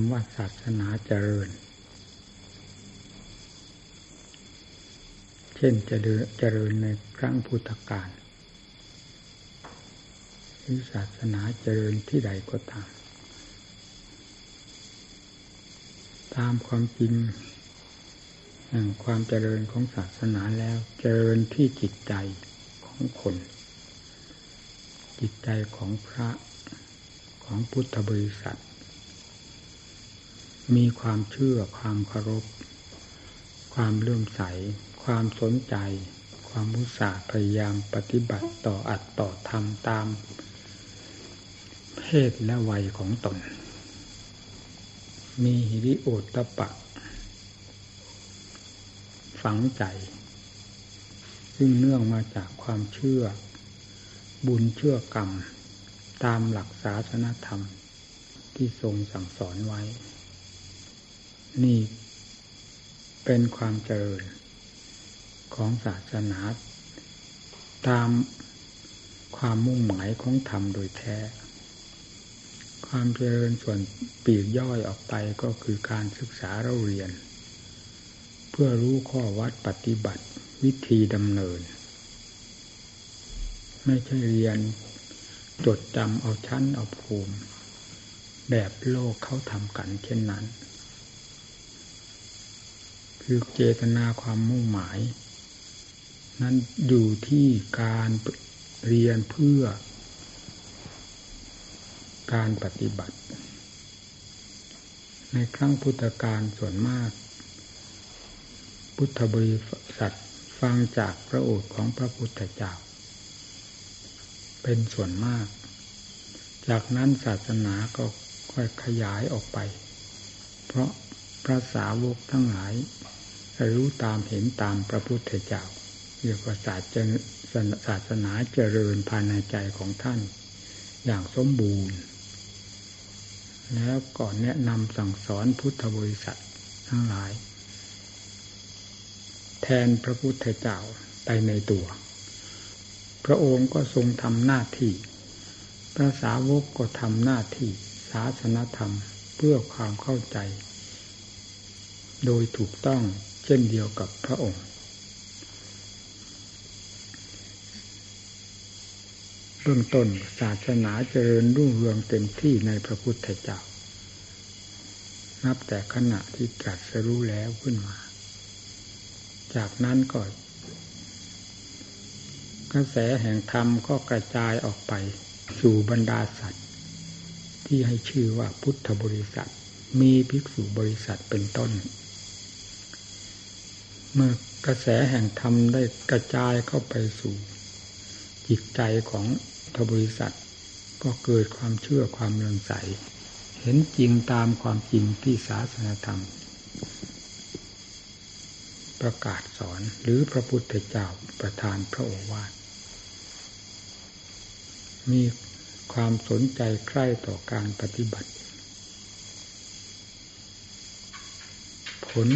ำว่าศาสนาเจริญ เช่นเจริญเจริญในครั้งพุทธกาลหรือศาสนาเจริญที่ใดก็ตาม ตามความจริงแห่งความเจริญของศาสนาแล้วเจริญที่จิตใจของคน จิตใจของพระของพุทธบริษัท มีความเชื่อความเคารพ ความเลื่อมใส ความสนใจ ความมุสาพยายามปฏิบัติต่ออัดต่อทำตาม เพศและวัยของตน มีหิริโอตปะ ฝังใจ ซึ่งเนื่องมาจากความเชื่อ บุญเชื่อกรรม ตามหลักศาสนธรรมที่ทรงสั่งสอนไว้ นี่เป็นความเจริญของศาสนาตามความมุ่งหมายของธรรมโดยแท้ ความเจริญส่วนปีกย่อยออกไปก็คือการศึกษาเราเรียน เพื่อรู้ข้อวัดปฏิบัติวิธีดำเนิน ไม่ใช่เรียนจดจำเอาชั้นเอาภูมิ แบบโลกเขาทำกันเช่นนั้น คือเจตนาความมุ่งหมาย นั้นอยู่ที่การเรียนเพื่อ การปฏิบัติ ในครั้งพุทธกาลส่วนมาก พุทธบริษัทฟังจากพระโอษฐ์ของพระพุทธเจ้า เป็นส่วนมาก จากนั้นศาสนาก็ค่อยขยายออกไป เพราะพระสาวกทั้งหลาย รู้ตามเห็นตามพระพุทธเจ้าเรียกว่าศาสนาเจริญภายในใจของท่าน อย่างสมบูรณ์ แล้วก่อนแนะนำสั่งสอนพุทธบริษัททั้งหลาย แทนพระพุทธเจ้าไปในตัว พระองค์ก็ทรงทำหน้าที่ พระสาวกก็ทำหน้าที่ศาสนธรรมเพื่อความเข้าใจ โดยถูกต้อง ช่นเดียวกับพระองค์ เบื้องต้นศาสนาเจริญรุ่งเรืองเต็มที่ในพระพุทธเจ้า นับแต่ขณะที่ตรัสรู้แล้วขึ้นมา จากนั้นก็กระแสแห่งธรรมก็กระจายออกไปสู่บรรดาสัตว์ ที่ให้ชื่อว่าพุทธบริษัท มีภิกษุบริษัทเป็นต้น เมื่อกระแสแห่งธรรมได้กระจายเข้าไปสู่ จิตใจของทบริษัท ก็เกิดความเชื่อความเลื่อมใส เห็นจริงตามความจริงที่ศาสนาธรรม ประกาศสอนหรือพระพุทธเจ้าประทานพระโอวาทมีความสนใจใคร่ต่อการปฏิบัติ ผล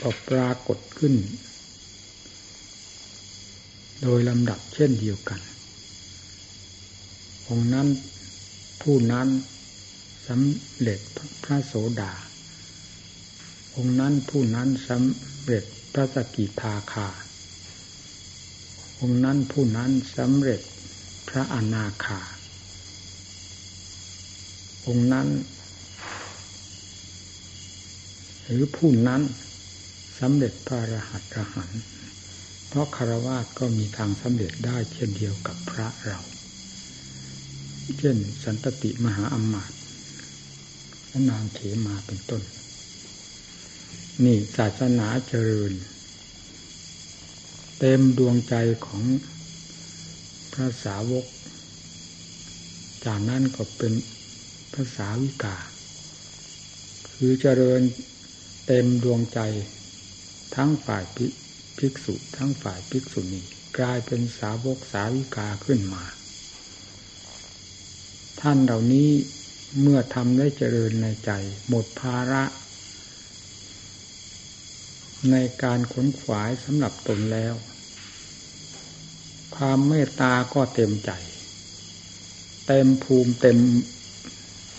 ก็ปรากฏขึ้น โดยลำดับเช่นเดียวกัน องนั้นผู้นั้นสำเร็จพระโสดา องนั้นผู้นั้นสำเร็จพระสกิทาคา องนั้นผู้นั้นสำเร็จพระอนาคา องนั้น หรือผู้นั้นสำเร็จพระรหัสรหันเพราะคารวะก็มีทางสำเร็จได้เช่นเดียวกับพระเรา เช่นสันตติมหาอมาตย์และนางเขมาเป็นต้น นี่ศาสนาเจริญ เต็มดวงใจของพระสาวก จากนั้นก็เป็นภาษาวิกา คือเจริญ เต็มดวงใจ ทั้งฝ่ายภิกษุทั้งฝ่ายภิกษุณีกลายเป็นสาวกสาวิกาขึ้นมา ท่านเหล่านี้เมื่อทำได้เจริญในใจ หมดภาระ ในการขนขวายสำหรับตนแล้ว ความเมตตาก็เต็มใจ เต็มภูมิเต็ม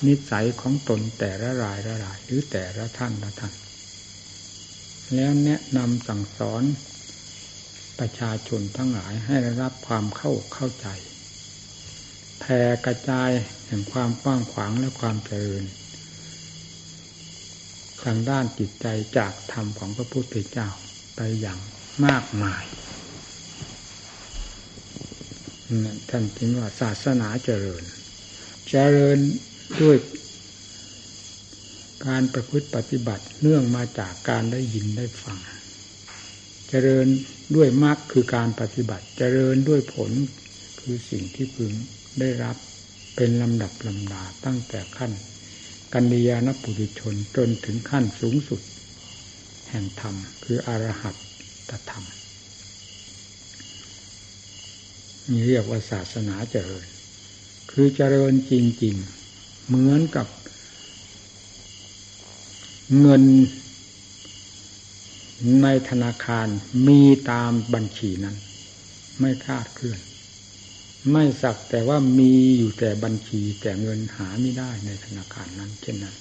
นิสัยของตนแต่ละรายละรายหรือแต่ละท่านละท่าน แล้วแนะนำสั่งสอนประชาชนทั้งหลายให้ได้รับความเข้าเข้าใจแผ่กระจายแห่งความกว้างขวางและความเจริญทางด้านจิตใจจากธรรมของพระพุทธเจ้าไปอย่างมากมายท่านจึงว่าศาสนาเจริญ เจริญด้วย การประพฤติปฏิบัติเนื่องมาจากการได้ยินได้ฟัง เจริญด้วยมรรคคือการปฏิบัติ เจริญด้วยผลคือสิ่งที่พึงได้รับเป็นลำดับลำดาตั้งแต่ขั้น กัญญาณปุถุชนจนถึงขั้นสูงสุด แห่งธรรมคืออรหัตตธรรมนี่เรียกว่าศาสนาเจริญ คือเจริญจริงๆ เหมือนกับ เงินในธนาคารมีตามบัญชีนั้น ไม่คาดเคลื่อน ไม่สักแต่ว่ามีอยู่แต่บัญชีแต่เงินหาไม่ได้ในธนาคารนั้น เช่นนั้น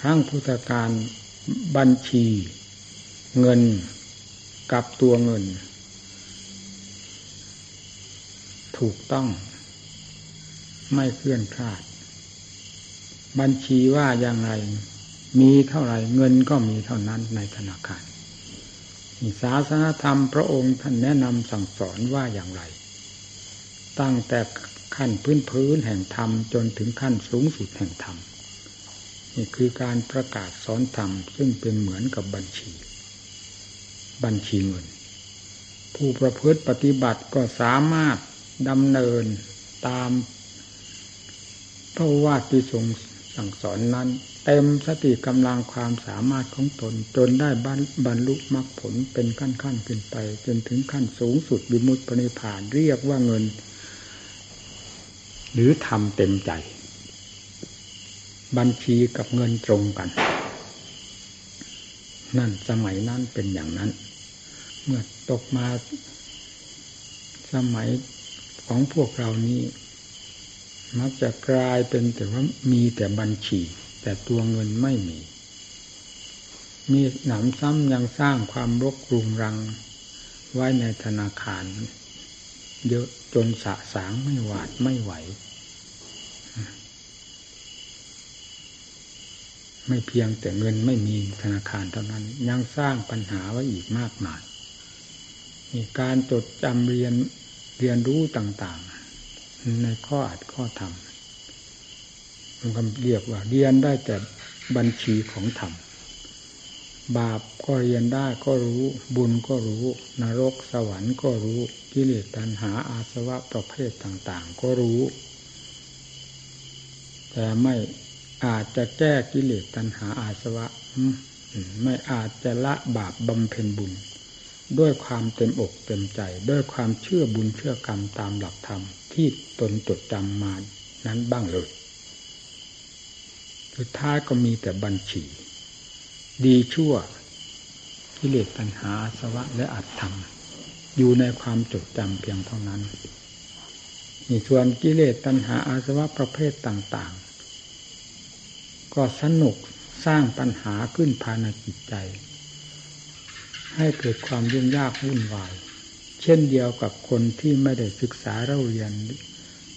ครั้งพุทธการบัญชี เงินกับตัวเงิน ถูกต้อง ไม่เคลื่อนคลาด บัญชีว่าอย่างไร มีเท่าไหร่เงินก็มีเท่านั้นในธนาคารศาสนธรรมพระองค์ท่านแนะนำสั่งสอนว่าอย่างไร ตั้งแต่ขั้นพื้นพื้นแห่งธรรมจนถึงขั้นสูงสุดแห่งธรรมนี่คือการประกาศสอนธรรมซึ่งเป็นเหมือนกับบัญชี บัญชีเงิน ผู้ประพฤติปฏิบัติก็สามารถดำเนินตามพระว่าทที่ทรง สั่งสอนนั้น เต็มสติกำลังความสามารถของตน จนได้บรรลุมรรคผลเป็นขั้นขั้นขึ้นไป จนถึงขั้นสูงสุดวิมุตติปณิพานเรียกว่าเงิน หรือทำเต็มใจ บัญชีกับเงินตรงกัน นั่นสมัยนั้นเป็นอย่างนั้น เมื่อตกมาสมัยของพวกเรานี้ มักจะกลายเป็นแต่ว่ามีแต่บัญชี แต่ตัวเงินไม่มี มีหนำซ้ำยังสร้างความรกรุงรัง ไว้ในธนาคาร เยอะจนสะสางไม่หวาดไม่ไหว ไม่เพียงแต่เงินไม่มีธนาคารเท่านั้น ยังสร้างปัญหาไว้อีกมากมายมีการจดจำเรียนเรียนรู้ต่าง ในข้ออัดข้อธรรมมันก็เรียกว่าเรียนได้แต่บัญชีของธรรมบาปก็เรียนได้ก็รู้ บุญก็รู้ นรกสวรรค์ก็รู้กิเลสตัณหาอาสวะประเภทต่าง ๆ ก็รู้ แต่ไม่อาจจะแก้กิเลสตัณหาอาสวะ ไม่อาจจะละบาปบำเพ็ญบุญ ด้วยความเต็มอกเต็มใจ ด้วยความเชื่อบุญเชื่อกรรมตามหลักธรรม ที่ตนจดจำมานั้นบ้างเลย สุดท้ายก็มีแต่บัญชี ดีชั่วกิเลสตัณหาสวะและอัตธรรม อยู่ในความจดจำเพียงเท่านั้นนี่ส่วนกิเลสตัณหาอาสวะประเภทต่าง ๆ ก็สนุกสร้างปัญหาขึ้นภายในจิตใจ ให้เกิดความยุ่งยากวุ่นวาย เช่นเดียวกับคนที่ไม่ได้ศึกษาเราเรียน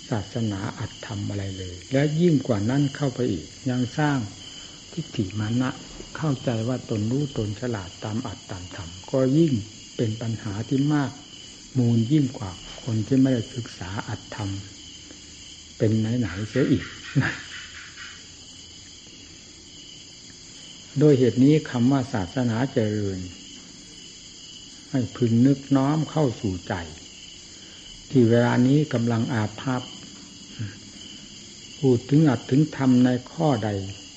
ศาสนาอัดทำอะไรเลย และยิ่งกว่านั้นเข้าไปอีก ยังสร้างทิฏฐิมานะเข้าใจว่าตนรู้ตนฉลาดตามอัดตามธรรมก็ยิ่งเป็นปัญหาที่มาก มูลยิ่งกว่าคนที่ไม่ได้ศึกษาอัดธรรมเป็นไหนๆเสียอีกโดยเหตุนี้คำว่าศาสนาเจริญ ให้พึงนึกน้อมเข้าสู่ใจ ที่เวลานี้กำลังอาภัพพูดถึงอัดถึงทำในข้อใด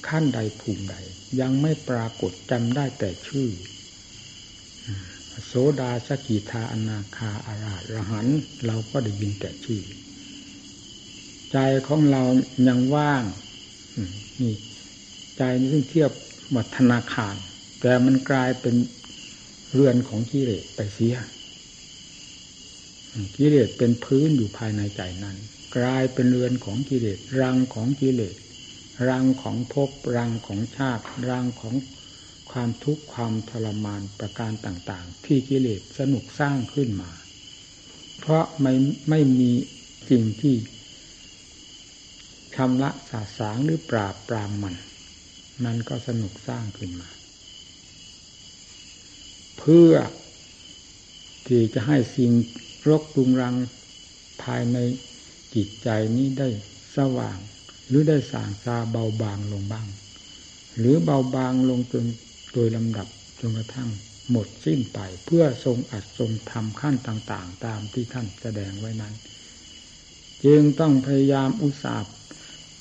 ขั้นใดภูมิใด ยังไม่ปรากฏจำได้แต่ชื่อ โสดาสกิทาอนาคาอาราระหัน เราก็ได้ยินแต่ชื่อ ใจของเรายังว่างนี่ใจนี่ซึ่งเทียบหมดธนาคาร แต่มันกลายเป็น เรือนของกิเลสไปเสียกิเลสเป็นพื้นอยู่ภายในใจนั้น กลายเป็นเรือนของกิเลสรังของกิเลสรังของภพรังของชาติรังของความทุกข์ความทรมานประการต่าง ๆ ที่กิเลสสนุกสร้างขึ้นมา เพราะไม่ไม่มีสิ่งที่ชำระสาสางหรือปราบปรามมัน มันก็สนุกสร้างขึ้นมา เพื่อ ที่จะให้สิ่งรกรุงรังภายในจิตใจนี้ได้สว่าง หรือได้สางซาเบาบางลงบ้าง หรือเบาบางลงจนโดยลำดับจนกระทั่งหมดสิ้นไปเพื่อทรงอัดทรงทำขั้นต่างๆ ตามที่ท่านแสดงไว้นั้น จึงต้องพยายามอุตสาห์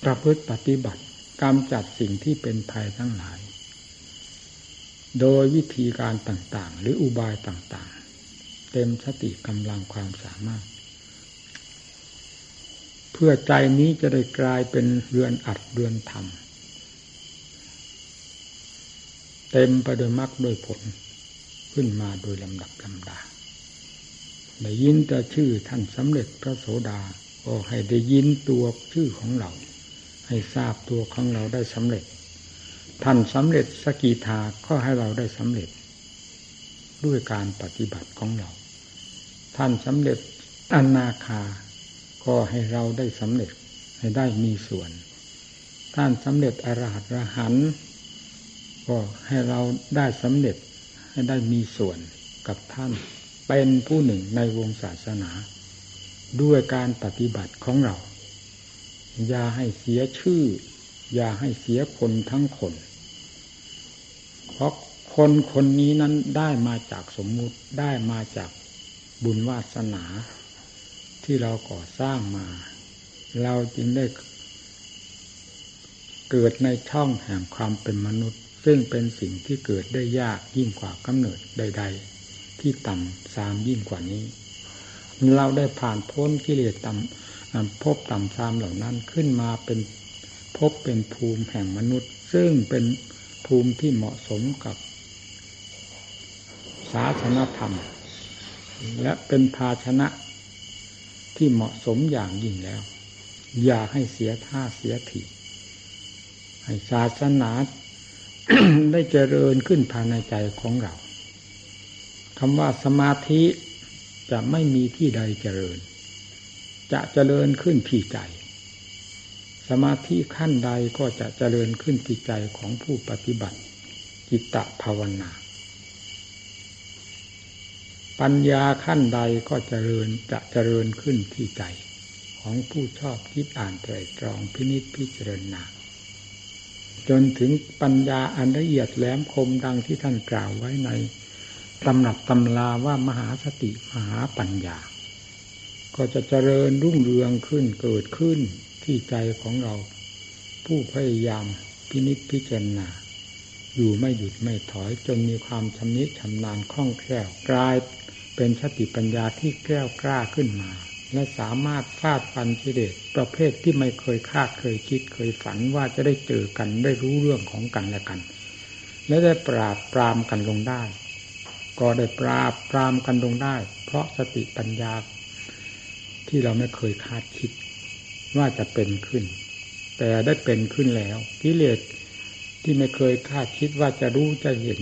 ประพฤติปฏิบัติกำจัดสิ่งที่เป็นภัยทั้งหลาย โดยวิธีการต่างๆ หรืออุบายต่างๆ เต็มสติกำลังความสามารถ เพื่อใจนี้จะได้กลายเป็นเรือนอัดเรือนธรรม เต็มไปด้วยมรรคด้วยผลขึ้นมาโดยลำดับลำดาได้ยินแต่ชื่อท่านสำเร็จพระโสดาก็ให้ได้ยินตัวชื่อของเรา ให้ทราบตัวของเราได้สำเร็จ ท่านสำเร็จสกีทาก็ให้เราได้สำเร็จ ด้วยการปฏิบัติของเรา ท่านสำเร็จอนาคา ก็ให้เราได้สำเร็จให้ได้มีส่วน ท่านสำเร็จอรหัตรหันก็ให้เราได้สำเร็จให้ได้มีส่วนกับท่านเป็นผู้หนึ่งในวงศาสนา ด้วยการปฏิบัติของเรา อย่าให้เสียชื่อ อย่าให้เสียคนทั้งคน เพราะคนคนนี้นั้นได้มาจากสมมุติได้มาจากบุญวาสนา ที่เราก่อสร้างมา เราจึงได้เกิดในช่องแห่งความเป็นมนุษย์ ซึ่งเป็นสิ่งที่เกิดได้ยากยิ่งกว่ากำเนิดใด ๆ ที่ต่ำสามยิ่งกว่านี้ เราได้ผ่านพ้นกิเลสต่ำพบต่ำสามเหล่านั้นขึ้นมาเป็นพบเป็นภูมิแห่งมนุษย์ ซึ่งเป็น ภูมิที่เหมาะสมกับ ศาสนธรรม และเป็นภาชนะที่เหมาะสมอย่างยิ่งแล้ว อย่าให้เสียท่าเสียทีให้ศาสนาได้เจริญขึ้นภายในใจของเราคำว่าสมาธิจะไม่มีที่ใดเจริญ จะเจริญขึ้นที่ใจ สมาธิขั้นใดก็จะเจริญขึ้นที่ใจของผู้ปฏิบัติ จิตตภาวนา ปัญญาขั้นใดก็เจริญจะเจริญขึ้นที่ใจ ของผู้ชอบคิดอ่านไตรตรองพินิจพิจารณาจนถึงปัญญาอันละเอียดแหลมคมดังที่ท่านกล่าวไว้ในตำหนับตำลาว่ามหาสติมหาปัญญา ก็จะเจริญรุ่งเรืองขึ้นเกิดขึ้น ที่ใจของเรา ผู้พยายามพินิจพิจารณาอยู่ไม่หยุดไม่ถอยจนมีความชำนิชำนาญคล่องแคล่วกลายเป็นสติปัญญาที่แก้วกล้าขึ้นมา และสามารถฟาดฟันกิเลสประเภทที่ไม่เคยคาดเคยคิดเคยฝันว่าจะได้เจอกันได้รู้เรื่องของกันและกัน และได้ปราบปรามกันลงได้ ก็ได้ปราบปรามกันลงได้ เพราะสติปัญญา ที่เราไม่เคยคาดคิด ว่าจะเป็นขึ้น แต่ได้เป็นขึ้นแล้วกิเลสที่ไม่เคยคาดคิดว่าจะรู้จะเห็น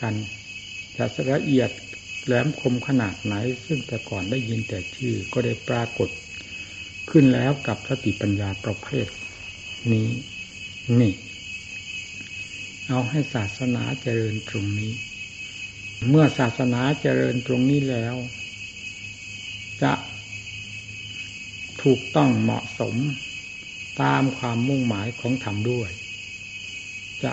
กันจะละเอียดแหลมคมขนาดไหน ซึ่งแต่ก่อนได้ยินแต่ชื่อก็ได้ปรากฏขึ้นแล้วกับสติปัญญาประเภท นี้นี่ เอาให้ศาสนาเจริญตรงนี้ เมื่อศาสนาเจริญตรงนี้แล้ว จะ ถูกต้องเหมาะสมตามความมุ่งหมายของธรรมด้วย จะ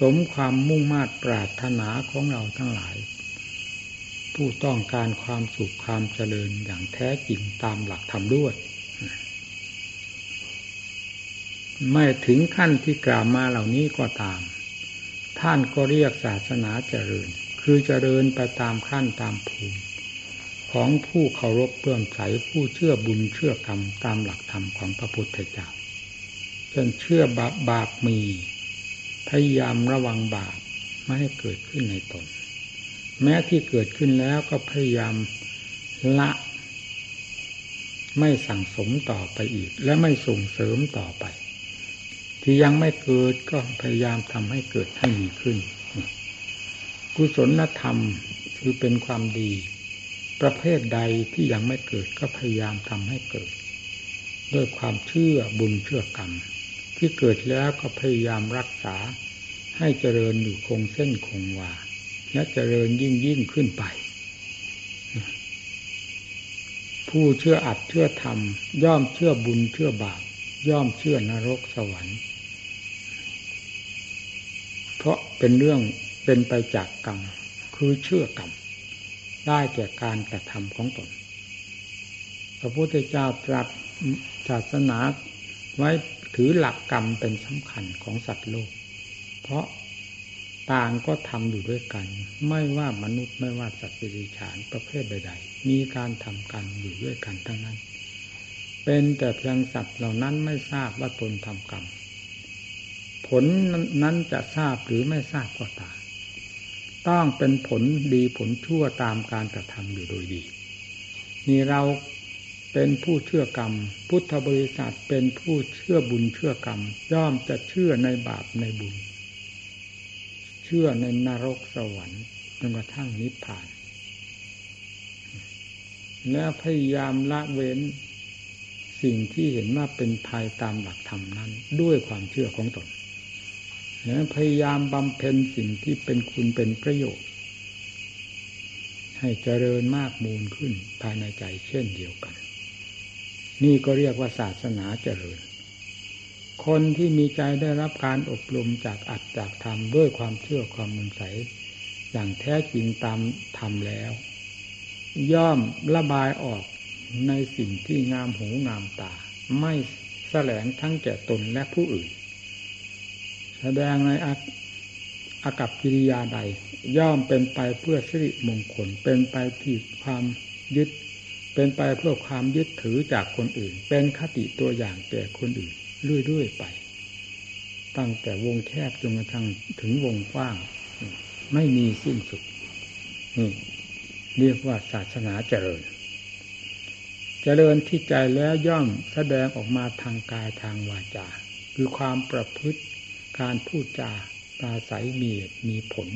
สมความมุ่งมา่ปรารถนาของเราทั้งหลาย ผู้ต้องการความสุขความเจริญอย่างแท้จริงตามหลักธรรมด้วย ไม่ถึงขั้นที่กล่าวมาเหล่านี้ก็ตาม ท่านก็เรียกศาสนาเจริญ คือเจริญไปตามขั้นตามภูมิ ของผู้เคารพเพื่อมใสผู้เชื่อบุญเชื่อกรรมตามหลักธรรมของพระพุทธเจ้าจนเชื่อบาปบาปมี พยายามระวังบาปไม่ให้เกิดขึ้นในตน แม้ที่เกิดขึ้นแล้วก็พยายามละไม่สั่งสมต่อไปอีก และไม่ส่งเสริมต่อไป ที่ยังไม่เกิดก็พยายามทำให้เกิดให้มีขึ้น กุศลธรรมคือเป็นความดี ประเภทใดที่ยังไม่เกิดก็พยายามทำให้เกิด ด้วยความเชื่อบุญเชื่อกรรม ที่เกิดแล้วก็พยายามรักษา ให้เจริญอยู่คงเส้นคงวาและเจริญยิ่งยิ่งขึ้นไป ผู้เชื่ออัดเชื่อธรรม ย่อมเชื่อบุญเชื่อบาปย่อมเชื่อนรกสวรรค์ เพราะเป็นเรื่องเป็นไปจากกรรมคือเชื่อกรรม ได้แก่การกระทำของตน พระพุทธเจ้าตรัสศาสนาไว้ถือหลักกรรมเป็นสำคัญของสัตว์โลก เพราะต่างก็ทำอยู่ด้วยกัน ไม่ว่ามนุษย์ไม่ว่าสัตว์ดิฉานประเภทใดๆมีการทำกันอยู่ด้วยกันทั้งนั้น เป็นแต่เพียงสัตว์เหล่านั้นไม่ทราบว่าตนทำกรรม ผลนั้นจะทราบหรือไม่ทราบก็ตาม ต้องเป็นผลดีผลชั่วตามการกระทำอยู่โดยดี นี่เราเป็นผู้เชื่อกรรม พุทธบริษัทเป็นผู้เชื่อบุญเชื่อกรรม ย่อมจะเชื่อในบาปในบุญ เชื่อในนรกสวรรค์จนกระทั่งนิพพาน แล้วพยายามละเว้นสิ่งที่เห็นว่าเป็นภัยตามหลักธรรมนั้น ด้วยความเชื่อของตน พยายามบำเพ็ญสิ่งที่เป็นคุณเป็นประโยชน์ ให้เจริญมากมูลขึ้นภายในใจเช่นเดียวกัน นี่ก็เรียกว่าศาสนาเจริญ คนที่มีใจได้รับการอบรมจากอัดจากธรรมด้วยความเชื่อความมุ่งใสอย่างแท้จริงตามธรรมแล้ว ย่อมระบายออกในสิ่งที่งามหูงามตา ไม่แสลงทั้งแก่ตนและผู้อื่น แสดงในอากับกิริยาใด ย่อมเป็นไปเพื่อสิริมงคล เป็นไปที่ความยึด เป็นไปเพื่อความยึดถือจากคนอื่น เป็นคติตัวอย่างแก่คนอื่นเรื่อยๆไป ตั้งแต่วงแคบจนกระทั่งถึงวงกว้าง ไม่มีสิ้นสุดนี่เรียกว่าศาสนาเจริญ เจริญที่ใจแล้วย่อมแสดงออกมาทางกายทางวาจา คือความประพฤติ การพูดจาปราศัยมีมีผล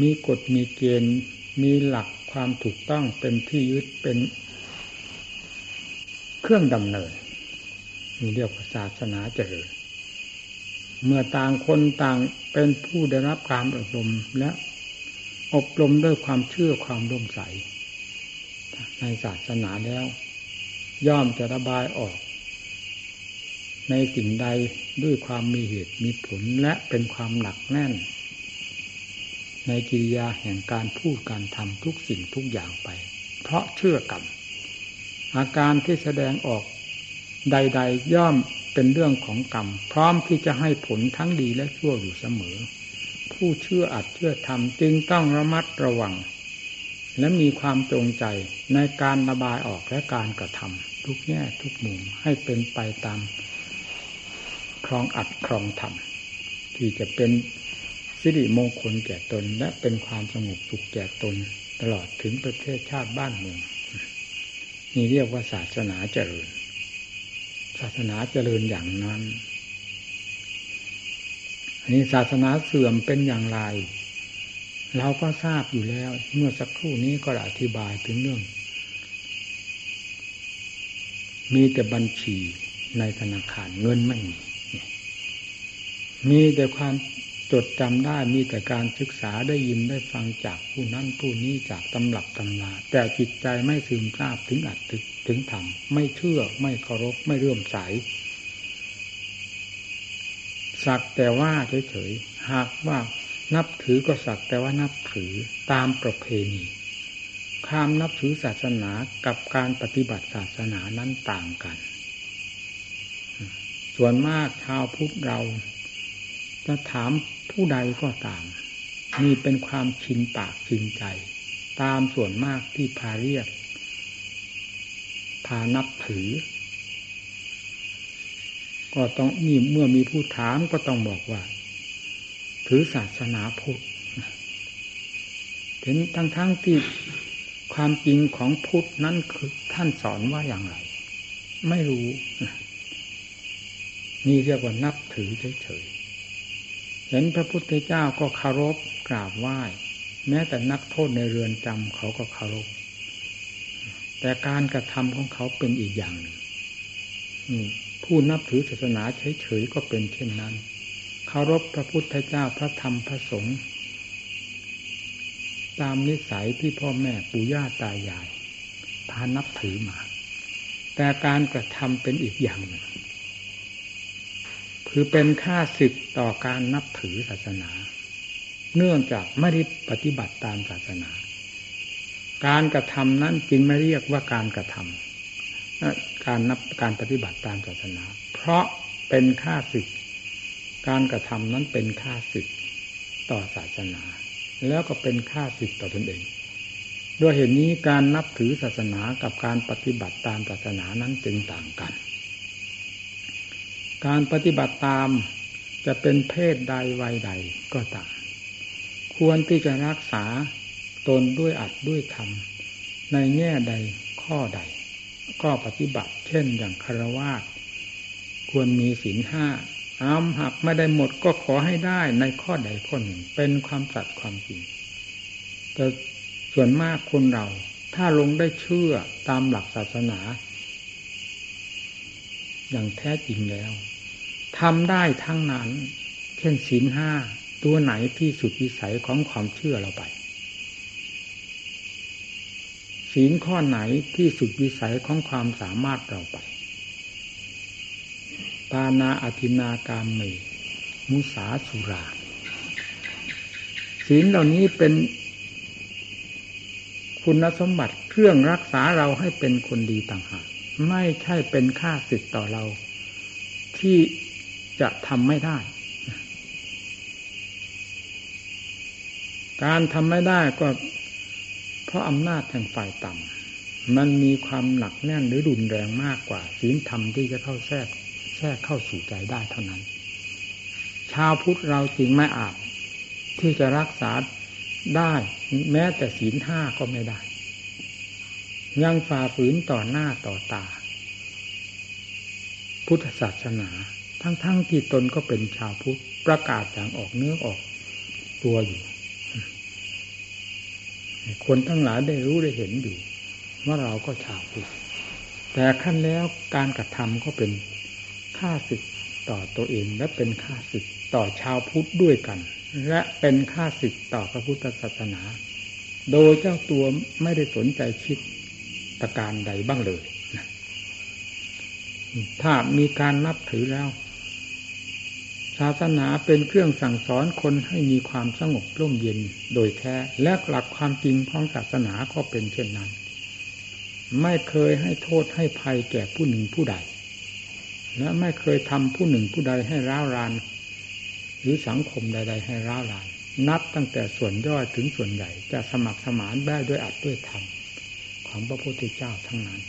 มีกฎมีเกณฑ์มีหลักความถูกต้องเป็นที่ยึดเป็นเครื่องดำเนินมีเรียกว่าศาสนาเจริญเมื่อต่างคนต่างเป็นผู้ได้รับการอบรมและอบรมด้วยความเชื่อความร่มใส ในศาสนาแล้ว ย่อมจะระบายออก ในสิ่งใดด้วยความมีเหตุมีผลและเป็นความหนักแน่น ในกิริยาแห่งการพูดการทำทุกสิ่งทุกอย่างไป เพราะเชื่อกรรมอาการที่แสดงออกใด ๆ ย่อมเป็นเรื่องของกรรม พร้อมที่จะให้ผลทั้งดีและชั่วอยู่เสมอ ผู้เชื่ออัดเชื่อทำจึงต้องระมัดระวัง และมีความจงใจในการระบายออกและการกระทำทุกแง่ทุกมุมให้เป็นไปตาม ครองอัดครองธรรมที่จะเป็นสิริมงคลแก่ตน และเป็นความสงบสุขแก่ตน ตลอดถึงประเทศชาติบ้านเมืองนี่เรียกว่าศาสนาเจริญ ศาสนาเจริญอย่างนั้น อันนี้ศาสนาเสื่อมเป็นอย่างไร เราก็ทราบอยู่แล้ว เมื่อสักครู่นี้ก็อธิบายถึงเรื่อง มีแต่บัญชีในธนาคารเงินไม่มี มีแต่ความจดจำได้มีแต่การศึกษาได้ยินได้ฟังจากผู้นั้นผู้นี้จากตำรับตำราแต่จิตใจไม่ซึมซาบถึงอัดถึงถึงธรรมไม่เชื่อไม่เคารพไม่เรื่อมใสสักแต่ว่าเฉยๆหากว่านับถือก็สักแต่ว่านับถือตามประเพณีความนับถือศาสนากับการปฏิบัติศาสนานั้นต่างกัน ส่วนมากชาวพุทธเรา จะถามผู้ใดก็ตามนี่เป็นความชินปากชินใจ ตามส่วนมากที่พาเรียก พานับถือ ก็ต้องนี่เมื่อมีผู้ถามก็ต้องบอกว่า ถือศาสนาพุทธถึงทั้งทั้งที่คความจริงของพุทธนั้นคือท่านสอนว่าอย่างไร ไม่รู้ นี่เรียกว่านับถือเฉยๆ เห็นพระพุทธเจ้าก็คารพกราบไหว้ แม้แต่นักโทษในเรือนจำเขาก็คารพแต่การกระทำของเขาเป็นอีกอย่างหนึ่งผู้นับถือศาสนาเฉยๆก็เป็นเช่นนั้นเคารพพระพุทธเจ้าพระธรรมพระสงฆ์ตามนิสัยที่พ่อแม่ปู่ย่าตายายพานับถือมา แต่การกระทำเป็นอีกอย่างหนึ่ง คือเป็นค่าศึกต่อการนับถือศาสนา เนื่องจากไม่ได้ปฏิบัติตามศาสนา การกระทำนั้นจึงไม่เรียกว่าการกระทำการนับการปฏิบัติตามศาสนา เพราะเป็นค่าศึก การกระทำนั้นเป็นค่าศึกต่อศาสนา แล้วก็เป็นค่าศึกต่อตนเอง ด้วยเหตุนี้การนับถือศาสนากับการปฏิบัติตามศาสนานั้นจึงต่างกัน การปฏิบัติตามจะเป็นเพศใดวัยใดก็ตามควรที่จะรักษาตนด้วยอัดด้วยธรรมในแง่ใดข้อใด ก็ปฏิบัติ เช่นอย่างคารวะควรมีศีลห้าอ้ามหักไม่ได้หมดก็ขอให้ได้ในข้อใดข้อหนึ่งเป็นความสัตย์ความจริงแต่ส่วนมากคนเรา ถ้าลงได้เชื่อตามหลักศาสนา อย่างแท้จริงแล้วทำได้ทั้งนั้น เช่นศีลห้าตัวไหนที่สุดวิสัยของความเชื่อเราไปศีลข้อไหนที่สุดวิสัยของความสามารถเราไป ปานาอธินากามเมมุสาสุราศีลเหล่านี้เป็นคุณสมบัติเครื่องรักษาเราให้เป็นคนดีต่างหาก ไม่ใช่เป็นค่าสิทธิ์ต่อเรา ที่จะทำไม่ได้ การทำไม่ได้ก็ เพราะอำนาจแห่งฝ่ายต่ำมันมีความหนักแน่นหรือรุนแรงมากกว่าศีลธรรมที่จะเข้าแทรกแทรกเข้าสู่ใจได้เท่านั้น ชาวพุทธเราจริงไม่อาจที่จะรักษาได้ แม้แต่ศีลห้าก็ไม่ได้ ยังฝ่าฝืนต่อหน้าต่อตา พุทธศาสนา ทั้งๆทที่ตนก็เป็นชาวพุทธประกาศอย่างออกเนื้อออกตัวอยู่ คนทั้งหลายได้รู้ได้เห็นอยู่ว่าเราก็ชาวพุทธแต่ขั้นแล้วการกระทำก็เป็นค่าศึกต่อตัวเองและเป็นค่าศึกต่อชาวพุทธด้วยกัน และเป็นค่าศึกต่อพระพุทธศาสนา โดยเจ้าตัวไม่ได้สนใจคิด ประการใดบ้างเลยถ้ามีการนับถือแล้วศาสนาเป็นเครื่องสั่งสอนคนให้มีความสงบร่มเย็นโดยแท้และหลักความจริงของศาสนาก็เป็นเช่นนั้น ไม่เคยให้โทษให้ภัยแก่ผู้หนึ่งผู้ใด และไม่เคยทำผู้หนึ่งผู้ใดให้ร้าวราน หรือสังคมใด ๆ ให้ร้าวราน นับตั้งแต่ส่วนย่อยถึงส่วนใหญ่จะสมัครสมานได้ด้วยอัดด้วยธรรม ของพระพุทธเจ้าทั้งนั้น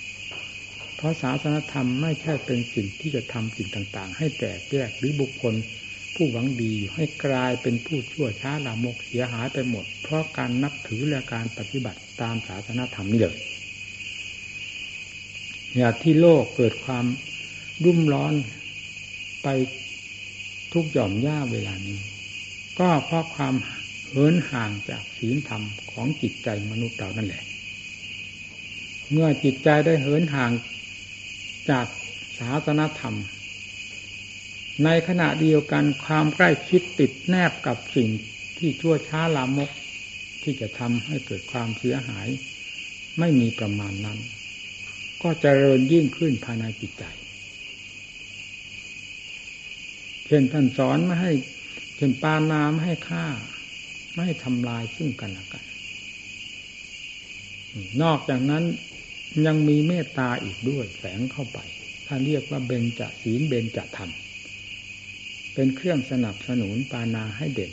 เพราะศาสนธรรมไม่ใช่เป็นสิ่งที่จะทำสิ่งต่างๆ ให้แตกแยกหรือบุคคล ผู้หวังดีให้กลายเป็นผู้ชั่วช้าลามกเสียหายไปหมด เพราะการนับถือและการปฏิบัติตามศาสนาธรรมนี่เลยอย่าที่โลกเกิดความรุ่มร้อนไปทุกหย่อมย่าเวลานี้ ก็เพราะความเหินห่างจากศีลธรรมของจิตใจมนุษย์เรานั่นแหละ เมื่อจิตใจได้เหินห่างจากศาสนธรรม ในขณะเดียวกันความใกล้ชิดติดแนบกับสิ่งที่ชั่วช้าลามก ที่จะทำให้เกิดความเสียหาย ไม่มีประมาณนั้น ก็จเจริญยิ่งขึ้นภายในจิตใจ เช่นท่านสอนไม่ให้เช่นปานาไม่ให้ฆ่า ไม่ให้ทำลายซึ่งกันและกันนอกจากนั้น ยังมีเมตตาอีกด้วยแฝงเข้าไปท่าเรียกว่าเบญจศีลเบญจธรรม เป็นเครื่องสนับสนุนปานาให้เด่น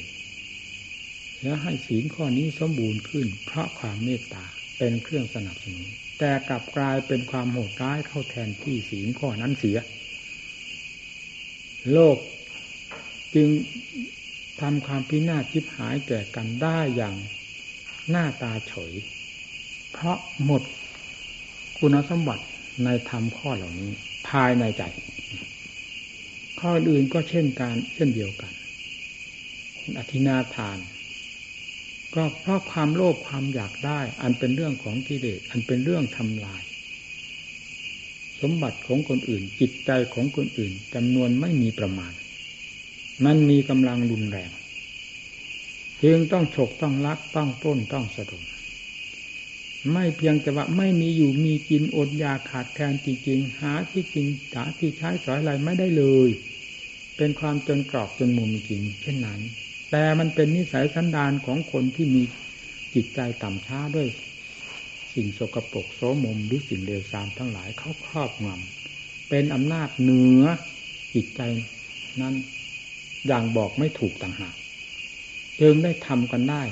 แล้วให้ศีลข้อนี้สมบูรณ์ขึ้น เพราะความเมตตาเป็นเครื่องสนับสนุน แต่กลับกลายเป็นความโหดร้ายเข้าแทนที่ศีลข้อนั้นเสีย โลกจึงทำความพินาศชิบหายแก่กันได้อย่างหน้าตาเฉย เพราะหมด คุณสมบัติในธรรมข้อเหล่านี้ ภายในใจ ข้ออื่นก็เช่นการเช่นเดียวกัน อธินาทาน ก็เพราะความโลภความอยากได้ อันเป็นเรื่องของกิเลสอันเป็นเรื่องทำลาย สมบัติของคนอื่น จิตใจของคนอื่นจำนวนไม่มีประมาณ มันมีกำลังรุนแรง จึงต้องฉกต้องลักต้องต้นต้องสะดุด ไม่เพียงแต่ว่าไม่มีอยู่มีกินอดยาขาดแคลนจริงๆหาที่กินหาที่ใช้สอยอะไรไม่ได้เลย เป็นความจนกรอบจนมุมจริง เช่นนั้น แต่มันเป็นนิสัยสันดานของคนที่มีจิตใจต่ำช้าด้วย สิ่งสกปรกโสมมหรือสิ่งเลวทรามทั้งหลายเขาครอบงำเป็นอำนาจเหนือจิตใจนั้นอย่างบอกไม่ถูกต่างหากจึงได้ทำกันได้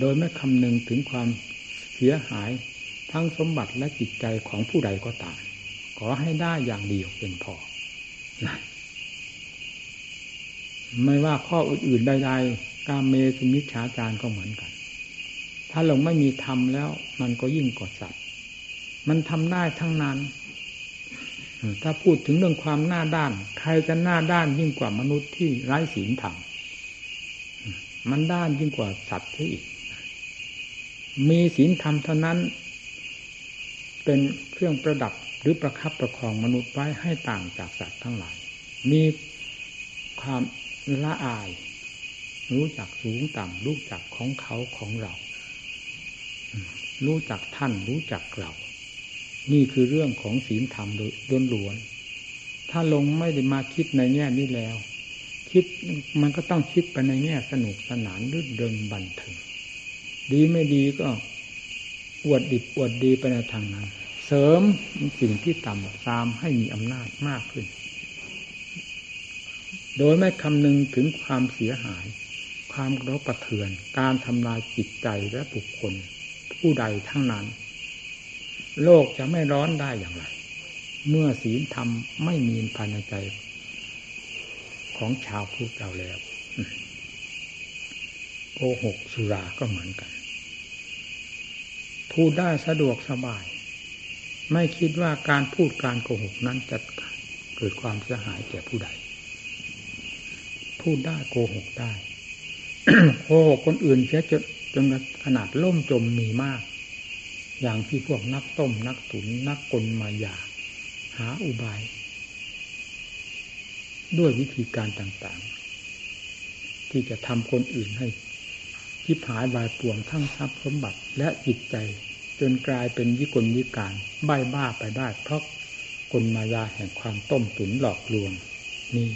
โดยไม่คำนึงถึงความเสียหายทั้งสมบัติและจิตใจของผู้ใดก็ตามขอให้ได้อย่างเดียวเป็นพอนะไม่ว่าข้ออื่นๆใดๆกาเมสุมิชฌาจารก็เหมือนกัน ถ้าลงไม่มีธรรมแล้ว มันก็ยิ่งกว่าสัตว์ มันทำได้ทั้งนั้น ถ้าพูดถึงเรื่องความหน้าด้าน ใครจะหน้าด้านยิ่งกว่ามนุษย์ที่ไร้ศีลธรรมมันด้านยิ่งกว่าสัตว์ที่อีก มีศีลธรรมเท่านั้น เป็นเครื่องประดับหรือประคับประคองมนุษย์ไว้ให้ต่างจากสัตว์ทั้งหลาย มีความละอาย รู้จักสูงต่ำรู้จักของเขาของเรา รู้จักท่านรู้จักเรา นี่คือเรื่องของศีลธรรมล้วนถ้าลงไม่ได้มาคิดในแง่นี้แล้ว คิดมันก็ต้องคิดไปในแง่สนุกสนานรื่นเริงบันเทิง ดีไม่ดีก็อวดดิบอวดดีไปในทางนั้น เสริมสิ่งที่ต่ำตามให้มีอำนาจมากขึ้น โดยไม่คำนึงถึงความเสียหาย ความกระประเทือน การทำลายจิตใจและบุคคล ผู้ใดทั้งนั้น โลกจะไม่ร้อนได้อย่างไร เมื่อศีลธรรมไม่มีภายในใจ ของชาวพุทธเราแล้ว หกสุราก็เหมือนกัน พูดได้สะดวกสบาย ไม่คิดว่าการพูดการโกหกนั้นจะเกิดความเสียหายแก่ผู้ใด พูดได้โกหกได้โกหกคนอื่นเสียจนจนขนาดล่มจมมีมาก อย่างที่พวกนักต้มนักตุนนักกลมายา หาอุบาย ด้วยวิธีการต่างๆ ที่จะทำคนอื่นให้ ทิพหายบายปวงทั้งทรัพย์สมบัติและจิตใจ จนกลายเป็นวิกลวิการใบ้บ้าไปได้เพราะกลมายาแห่งความต้มตุ๋นหลอกลวง นี่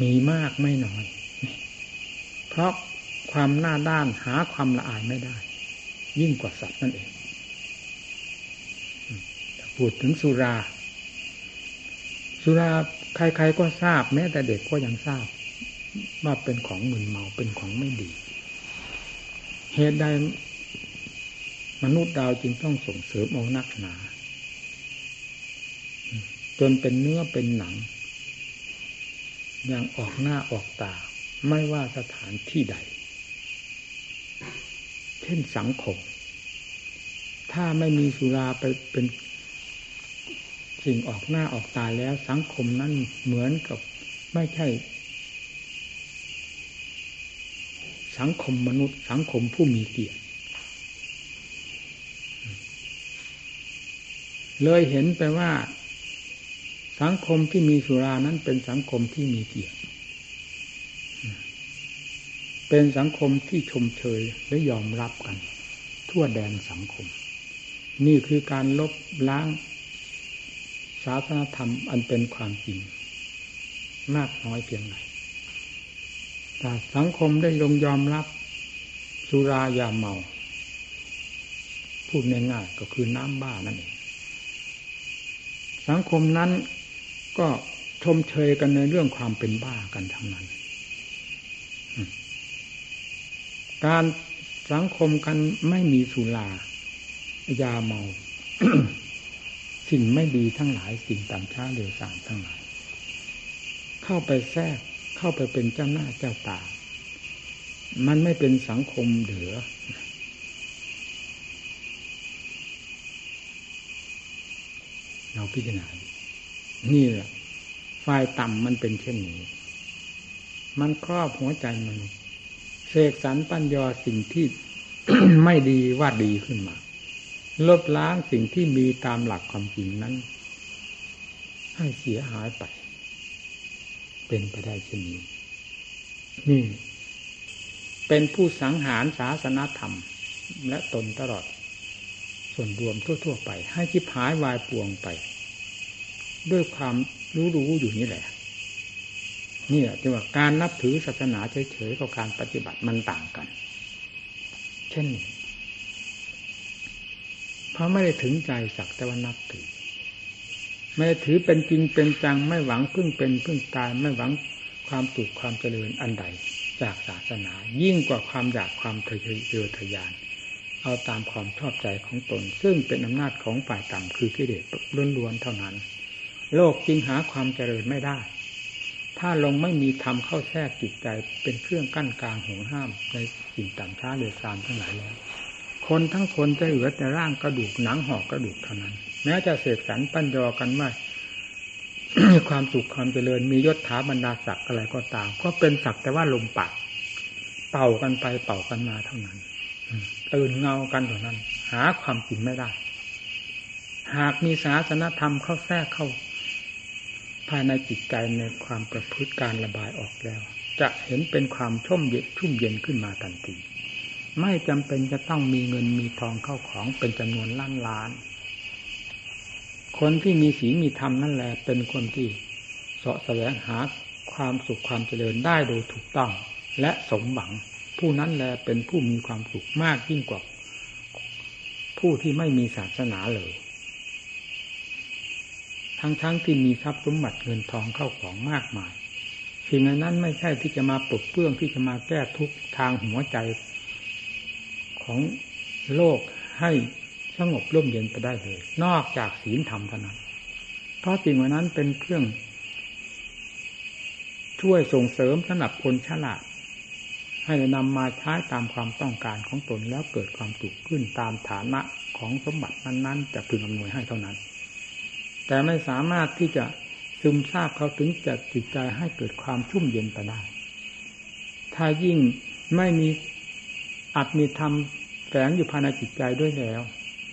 มีมากไม่น้อย เพราะความหน้าด้านหาความละอายไม่ได้ ยิ่งกว่าสัตว์นั่นเองพูดถึงสุรา สุราใครๆก็ทราบแม้แต่เด็กก็ยังทราบว่าเป็นของมึนเมาเป็นของไม่ดี เหตุใดมนุษย์ดาวจึงต้องส่งเสริมเอานักหนา จนเป็นเนื้อเป็นหนัง อย่างออกหน้าออกตา ไม่ว่าสถานที่ใด เช่นสังคม ถ้าไม่มีสุราไปเป็นสิ่งออกหน้าออกตาแล้วสังคมนั้นเหมือนกับไม่ใช่ สังคมมนุษย์ สังคมผู้มีเกียรติ เลยเห็นไปว่า สังคมที่มีสุรานั้นเป็นสังคมที่มีเกียรติ เป็นสังคมที่ชมเชยและยอมรับกัน ทั่วแดนสังคม นี่คือการลบล้างศาสนธรรมอันเป็นความจริง มากน้อยเพียงไร สังคมได้ยงยอมรับสุรายาเมา พูดง่ายๆก็คือน้ำบ้านั่นเองสังคมนั้นก็ชมเชยกันในเรื่องความเป็นบ้ากันทั้งนั้น การสังคมกันไม่มีสุรายาเมา สิ่งไม่ดีทั้งหลายสิ่งต่ำช้าเร็วสามทั้งหลาย เข้าไปแทรก เข้าไปเป็นเจ้าหน้าเจ้าตา มันไม่เป็นสังคมเหลือ เราพิจารณา นี่แหละไฟต่ำมันเป็นเช่นนี้ มันครอบหัวใจมันเสกสรรปัญญาสิ่งที่ไม่ดีว่าดีขึ้นมา ลบล้างสิ่งที่มีตามหลักความจริงนั้น ให้เสียหายไป เป็นไปได้เช่นนี้นี่เป็นผู้สังหารศาสนาธรรม และตนตลอด ส่วนรวมทั่ว ๆ ไป ให้คิดหายวายปวงไป ด้วยความรู้รู้อยู่นี่แหละนี่แหละที่ว่าการนับถือศาสนาเฉยๆกับการปฏิบัติมันต่างกัน เช่นเพราะไม่ได้ถึงใจสักแต่ว่านับถือ ไม่ถือเป็นจริงเป็นจังไม่หวังพึ่งเป็นพึ่งตายไม่หวังความถูกความเจริญอันใดจากศาสนา ยิ่งกว่าความอยากความทะเยอทะยาน เอาตามความชอบใจของตน ซึ่งเป็นอำนาจของฝ่ายต่ำคือกิเลสล้วนๆเท่านั้น โลกจึงหาความเจริญไม่ได้ ถ้าลงไม่มีธรรมเข้าแทรกจิตใจเป็นเครื่องกั้นกลางห่วงห้ามในสิ่งต่างช้าเรือซามทั้งหลายแล้วคนทั้งคนจะเหลือแต่ร่างกระดูกหนังห่อกระดูกเท่านั้น แม้จะเสกสรรปั้นยอกันว่ามีความสุขความเจริญมียศถาบรรดาศักดิ์อะไรก็ตาม ก็เป็นศักดิ์แต่ว่าลมปากเป่ากันไปเป่ากันมาเท่านั้นตื่นเงากันเท่านั้น หาความจริงไม่ได้ หากมีศาสนธรรมเข้าแทรกเข้า ภายในจิตใจในความประพฤติการระบายออกแล้ว จะเห็นเป็นความชุ่มเย็นชุ่มเย็นขึ้นมาทันทีไม่จำเป็นจะต้องมีเงินมีทองเข้าของเป็นจำนวนล้านล้าน คนที่มีศีลมีธรรมนั่นแหละ เป็นคนที่เสาะแสวงหาความสุขความเจริญได้โดยถูกต้อง และสมหวัง ผู้นั้นแหละเป็นผู้มีความสุขมากยิ่งกว่า ผู้ที่ไม่มีศาสนาเลย ทั้งๆทที่มีทรัพย์สมบัติเงินทองเข้าของมากมายสิ่งนั้นไม่ใช่ที่จะมาปลดเปลื้องที่จะมาแก้ทุกทางหัวใจของโลกให้ สงบร่มเย็นไปได้เลย นอกจากศีลธรรมเท่านั้น เพราะสิ่งเหล่านั้นเป็นเครื่อง ช่วยส่งเสริมสนับคนฉลาด ให้นำมาใช้ตามความต้องการของตนแล้วเกิดความสุขขึ้นตามฐานะของสมบัตินั้นๆจะพึงอำนวยให้เท่านั้น แต่ไม่สามารถที่จะซึมซาบเขาถึงจะจิตใจให้เกิดความชุ่มเย็นไปได้ ถ้ายิ่งไม่มีอัตมีธรรมแฝงอยู่ภายในจิตใจด้วยแล้ว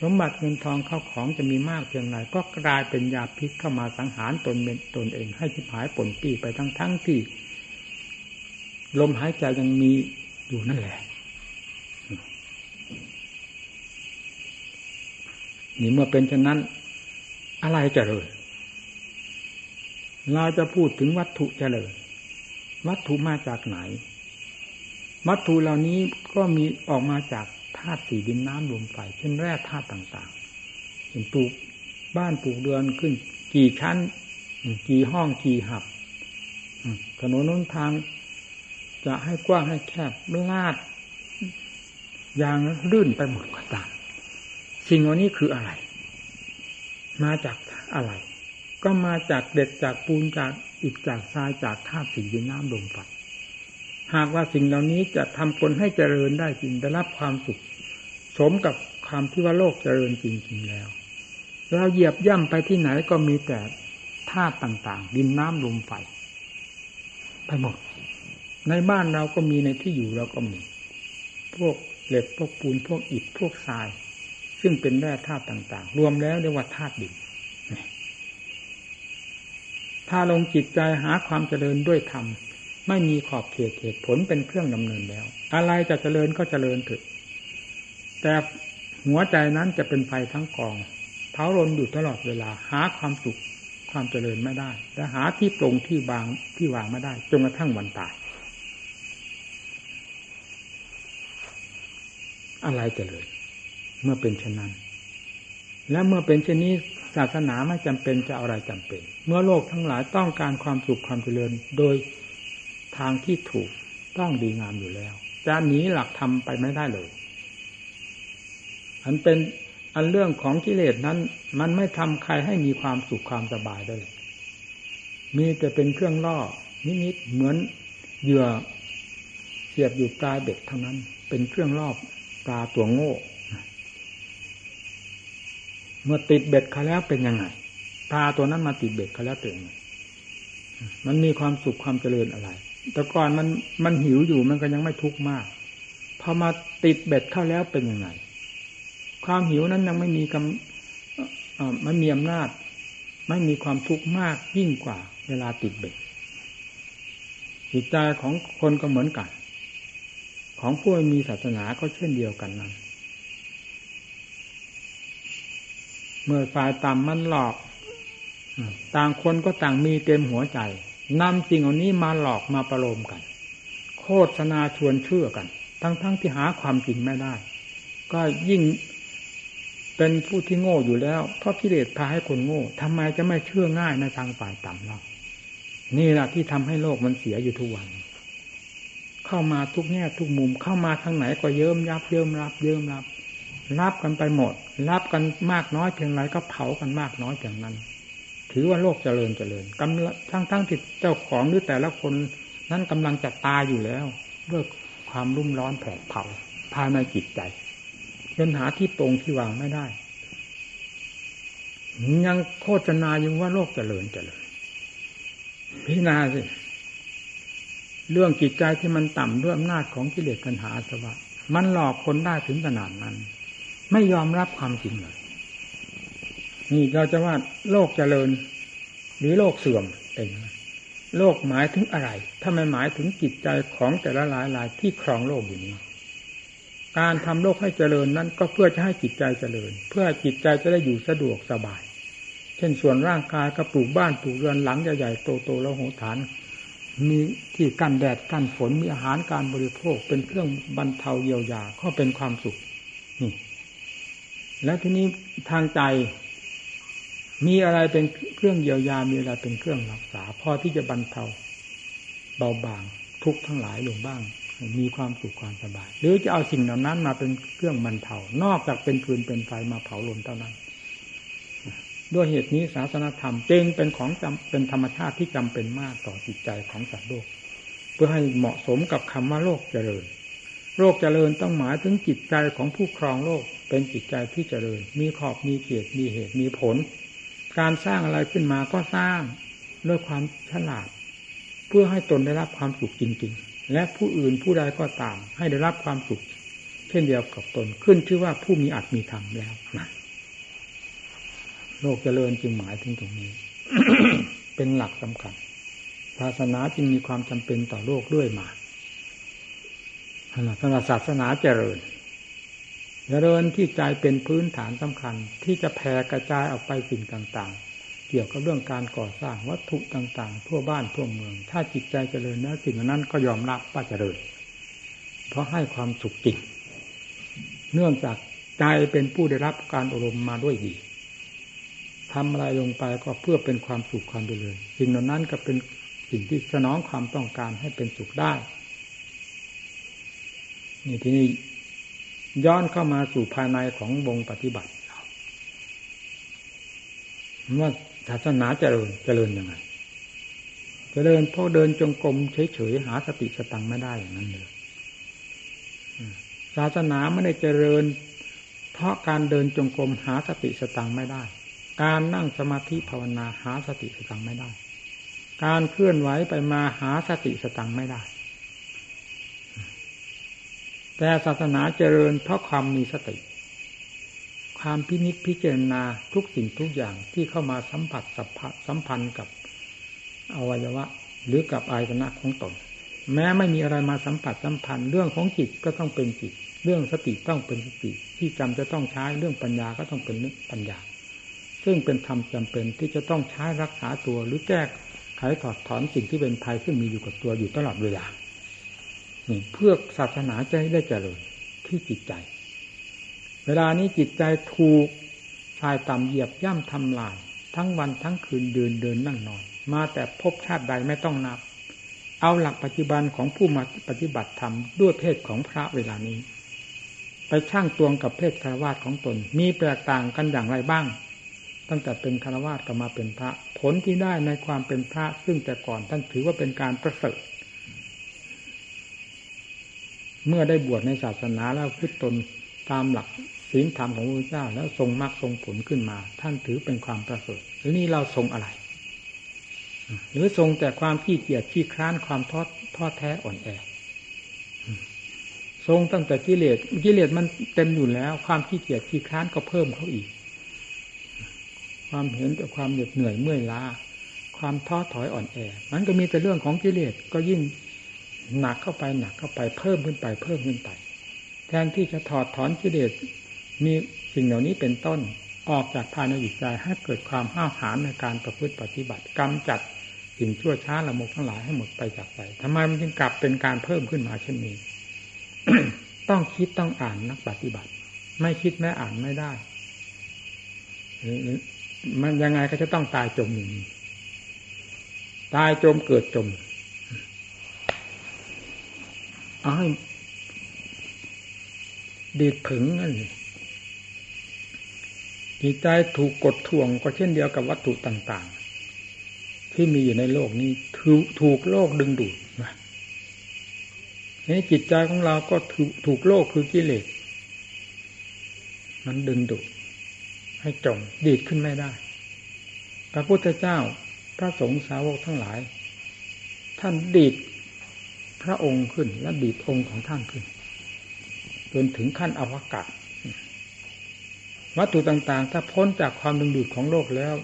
สมบัติเงินทองเข้าของจะมีมากเพียงไรก็กลายเป็นยาพิษเข้ามาสังหารตนเป็นตนเอง ให้ชิบหายผลปีไปทั้งทั้งที่ ลมหายใจยังมีอยู่นั่นแหละนี่เมื่อเป็นเช่นนั้น อะไรเจริญเราจะพูดถึงวัตถุเจริญวัตถุมาจากไหน วัตถุเหล่านี้ก็มีออกมาจาก ธาตุสี่ดินน้ำลมไฟเช่นแร่ธาตุต่างๆเห็นปลูกบ้านปลูกเรือนขึ้น กี่ชั้น กี่ห้องกี่หับถนนน้นทาง จะให้กว้างให้แคบลาดยางลื่นไปหมดก็ตามสิ่งเหล่านี้คืออะไร มาจากอะไร ก็มาจากเด็ดจากปูนจากอิฐจากทรายจากธาตุสีดินน้ำลมไฟ หากว่าสิ่งเหล่านี้จะทำคนให้เจริญได้จริงได้รับความสุข สมกับความที่ว่าโลกเจริญจริงๆแล้ว เราเหยียบย่ำไปที่ไหนก็มีแต่ธาตุต่างๆ ดินน้ำลมไฟไปหมด ในบ้านเราก็มีในที่อยู่เราก็มี พวกเหล็กพวกปูนพวกอิฐพวกทราย ซึ่งเป็นแร่ธาตุต่าง ๆ รวมแล้วเรียกว่าธาตุดินถ้าลงจิตใจหาความเจริญด้วยธรรม ไม่มีขอบเขตเหตุผลเป็นเครื่องดำเนินแล้ว อะไรจะเจริญก็เจริญเถอะแต่หัวใจนั้นจะเป็นไฟทั้งกองเผารนอยู่ตลอดเวลา หาความสุขความเจริญไม่ได้และหาที่ตรงที่วางที่วางไม่ได้จนกระทั่งวันตาย อะไรเจริญเมื่อเป็นเช่นนั้น และเมื่อเป็นเช่นนี้ศาสนาไม่จำเป็นจะอะไรจำเป็น เมื่อโลกทั้งหลายต้องการความสุขความเจริญ โดย ทางที่ถูกต้องดีงามอยู่แล้วจะหนีหลักธรรมไปไม่ได้เลยอันเป็นอันเรื่องของกิเลสนั้น มันไม่ทำใครให้มีความสุขความสบายได้มีแต่เป็นเครื่องล่อนิดๆเหมือนเหยื่อเสียบอยู่ปลายเบ็ดเท่านั้น เป็นเครื่องล่อปลาตัวโง่เมื่อติดเบ็ดเขาแล้วเป็นยังไงพาตัวนั้นมาติดเบ็ดเขาแล้วเตือนมันมีความสุขความเจริญอะไร แต่ก่อนมันมันหิวอยู่มันก็ยังไม่ทุกข์มากพอมาติดเบ็ดเข้าแล้วเป็นยังไง ความหิวนั้นยังไม่มีกำไม่มีอำนาจ ไม่มีความทุกข์มากยิ่งกว่า เวลาติดเบ็ดจิตใจของคนก็เหมือนกัน ของผู้มีศาสนาก็เช่นเดียวกันนั้น เมื่อฝ่ายต่ำมันหลอก ต่างคนก็ต่างมีเต็มหัวใจ นำสิ่งเหล่านี้มาหลอกมาประโลมกัน โฆษณาชวนเชื่อกัน ทั้งๆทที่หาความจริงไม่ได้ ก็ยิ่งเป็นผู้ที่โง่อยู่แล้วเพราะกิเลสพาให้คนโง่ทำไมจะไม่เชื่อง่ายในทางฝ่ายต่ำเรานี่แหละที่ทำให้โลกมันเสียอยู่ทุกวัน เข้ามาทุกแง่ทุกมุมเข้ามาทางไหนก็เยิ้มยับเยิ้มรับเยิ้มรับ รับกันไปหมด รับกันมากน้อยเพียงไรก็เผากันมากน้อยเพียงนั้น ถือว่าโลกเจริญเจริญกำลังทั้งทั้งที่เจ้าของหรือแต่ละคนนั้นกำลังจะตายอยู่แล้วด้วยความรุ่มร้อนแผดเผาภายในจิตใจจนหาที่ตรงที่วางไม่ได้ ยังโฆษณาอยู่ว่าโลกเจริญเจริญพิจารณาสิเรื่องจิตใจที่มันต่ำด้วยอำนาจของกิเลสปัญหาสวะมันหลอกคนได้ถึงขนาดนั้น ไม่ยอมรับความจริงเลย นี่เราจะว่าโลกเจริญ หรือโลกเสื่อมเป็นโลกหมายถึงอะไรถ้าไม่หมายถึงจิตใจของแต่ละหลายหลายที่ครองโลกอยู่นี้ การทำโลกให้เจริญนั้นก็เพื่อจะให้จิตใจเจริญ เพื่อจิตใจจะได้อยู่สะดวกสบาย เช่นส่วนร่างกายก็ปลูกบ้านปลูกเรือนหลังใหญ่ๆโตๆแล้วโหฐาน มีที่กันแดดกันฝนมีอาหารการบริโภคเป็นเครื่องบรรเทาเยียวยาก็เป็นความสุขนี่ แล้วทีนี้ทางใจ มีอะไรเป็นเครื่องเยียวยา มีอะไรเป็นเครื่องรักษา พอที่จะบรรเทาเบาบางทุกทั้งหลายลงบ้าง มีความสุขความสบาย หรือจะเอาสิ่งเหล่านั้นมาเป็นเครื่องบรรเทา นอกจากเป็นฟืนเป็นไฟมาเผาลนเท่านั้น ด้วยเหตุนี้ศาสนธรรมจึงเป็นของจำเป็นธรรมชาติที่จำเป็นมากต่อจิตใจของสัตว์โลก เพื่อให้เหมาะสมกับคำว่าโลกเจริญ โลกเจริญต้องหมายถึงจิตใจของผู้ครองโลก เป็นจิตใจที่เจริญ มีขอบมีเกียรติมีเหตุมีผล การสร้างอะไรขึ้นมาก็สร้างด้วยความฉลาด เพื่อให้ตนได้รับความสุขจริง ๆ และผู้อื่นผู้ใดก็ตาม ให้ได้รับความสุข เช่นเดียวกับตนขึ้นชื่อว่าผู้มีอัตมีธรรมแล้วนะโลกเจริญจึงหมายถึงตรงนี้ เป็นหลักสำคัญศาสนาจึงมีความจำเป็นต่อโลกด้วยมาศาสนาเจริญ เจริญที่ใจเป็นพื้นฐานสำคัญ ที่จะแผ่กระจายออกไปสิ่งต่างๆ เกี่ยวกับเรื่องการก่อสร้างวัตถุต่างๆ ทั่วบ้านทั่วเมือง ถ้าจิตใจเจริญแล้วสิ่งนั้นก็ยอมรับว่าเจริญ เพราะให้ความสุขจริงเนื่องจากใจเป็นผู้ได้รับการอบรมมาด้วยดีทำอะไรลงไปก็เพื่อเป็นความสุขความเจริญสิ่งเหล่านั้นก็เป็นสิ่งที่สนองความต้องการให้เป็นสุขได้นี่ที่นี่ ย้อนเข้ามาสู่ภายในของวงปฏิบัติว่าศาสนาเจริญเจริญยังไงเจริญเพราะเดินจงกรมเฉยๆหาสติสตังไม่ได้อย่างนั้นเลยศาสนาไม่ได้เจริญ เพราะการเดินจงกรมหาสติสตังไม่ได้ การนั่งสมาธิภาวนาหาสติสตังไม่ได้ การเคลื่อนไหวไปมาหาสติสตังไม่ได้ แต่ศาสนาเจริญเพราะความมีสติ ความพินิจพิจารณาทุกสิ่งทุกอย่างที่เข้ามาสัมผัสสัมพันธ์กับอวัยวะ หรือกับอายตนะของตน แม้ไม่มีอะไรมาสัมผัสสัมพันธ์เรื่องของจิตก็ต้องเป็นจิต เรื่องสติต้องเป็นสติ ที่จำจะต้องใช้เรื่องปัญญาก็ต้องเป็นปัญญา ซึ่งเป็นธรรมจำเป็นที่จะต้องใช้รักษาตัวหรือแก้ไขถอดถอนสิ่งที่เป็นภัยซึ่งมีอยู่กับตัวอยู่ตลอดเวลา เพื่อศาสนาจะได้เจริญที่จิตใจ เวลานี้จิตใจถูกชายต่ำเหยียบย่ำทำลาย ทั้งวันทั้งคืนเดินเดินนั่งนอน มาแต่พบชาติใดไม่ต้องนับ เอาหลักปัจจุบันของผู้มาปฏิบัติธรรมด้วยเพศของพระเวลานี้ ไปช่างตวงกับเพศคารวาสของตน มีแตกต่างกันอย่างไรบ้าง ตั้งแต่เป็นคารวาสก็มาเป็นพระ ผลที่ได้ในความเป็นพระซึ่งแต่ก่อนท่านถือว่าเป็นการประเสริฐ เมื่อได้บวชในศาสนาแล้วพึ่ตนตามหลักศีลธรรมของพระเจ้า แล้วทรงมรรคทรงผลขึ้นมา ท่านถือเป็นความประเสริฐหรือนี่เราทรงอะไร หรือทรงแต่ความขี้เกียจขี้คร้านความทอดทอแท้อ่อนแอทรงตั้งแต่กิเลสกิเลสมันเต็มอยู่แล้ว ความขี้เกียจขี้คร้านก็เพิ่มเขาอีก ความเห็นแต่ความเหน็ดเหนื่อยเมื่อยล้าความท้อถอยอ่อนแอ มันก็มีแต่เรื่องของกิเลสก็ยิ่ง หนักเข้าไปหนักเข้าไปเพิ่มขึ้นไปเพิ่มขึ้นไป แทนที่จะถอดถอนกิเลสมีสิ่งเหล่านี้เป็นต้นออกจากภายในจิตใจให้เกิดความห้าวหาญในการประพฤติปฏิบัติกำจัดสิ่งชั่วช้าละโมกทั้งหลายให้หมดไปจากใจทำไมมันจึงกลับเป็นการเพิ่มขึ้นมาเช่นนี้ต้องคิดต้องอ่านนักปฏิบัติ ไม่คิดแม้อ่านไม่ได้มันยังไงก็จะต้องตายจมอย่นี้ตายจมเกิดจม เอาให้ดีดผึงนั่นจิตใจถูกกดท่วงก็เช่นเดียวกับวัตถุต่าง ๆ ที่มีอยู่ในโลกนี้ถูกถูกโลกดึงดูดนะนี่จิตใจของเราก็ถูกถูกโลกคือกิเลสมันดึงดูดให้จมดีดขึ้นไม่ได้ พระพุทธเจ้าพระสงฆ์สาวกทั้งหลาย ท่านดีด พระองค์ขึ้นและดีดองค์ของท่านขึ้น จนถึงขั้นอวกาศวัตถุต่างๆ ถ้าพ้นจากความดึงดูดของโลกแล้ว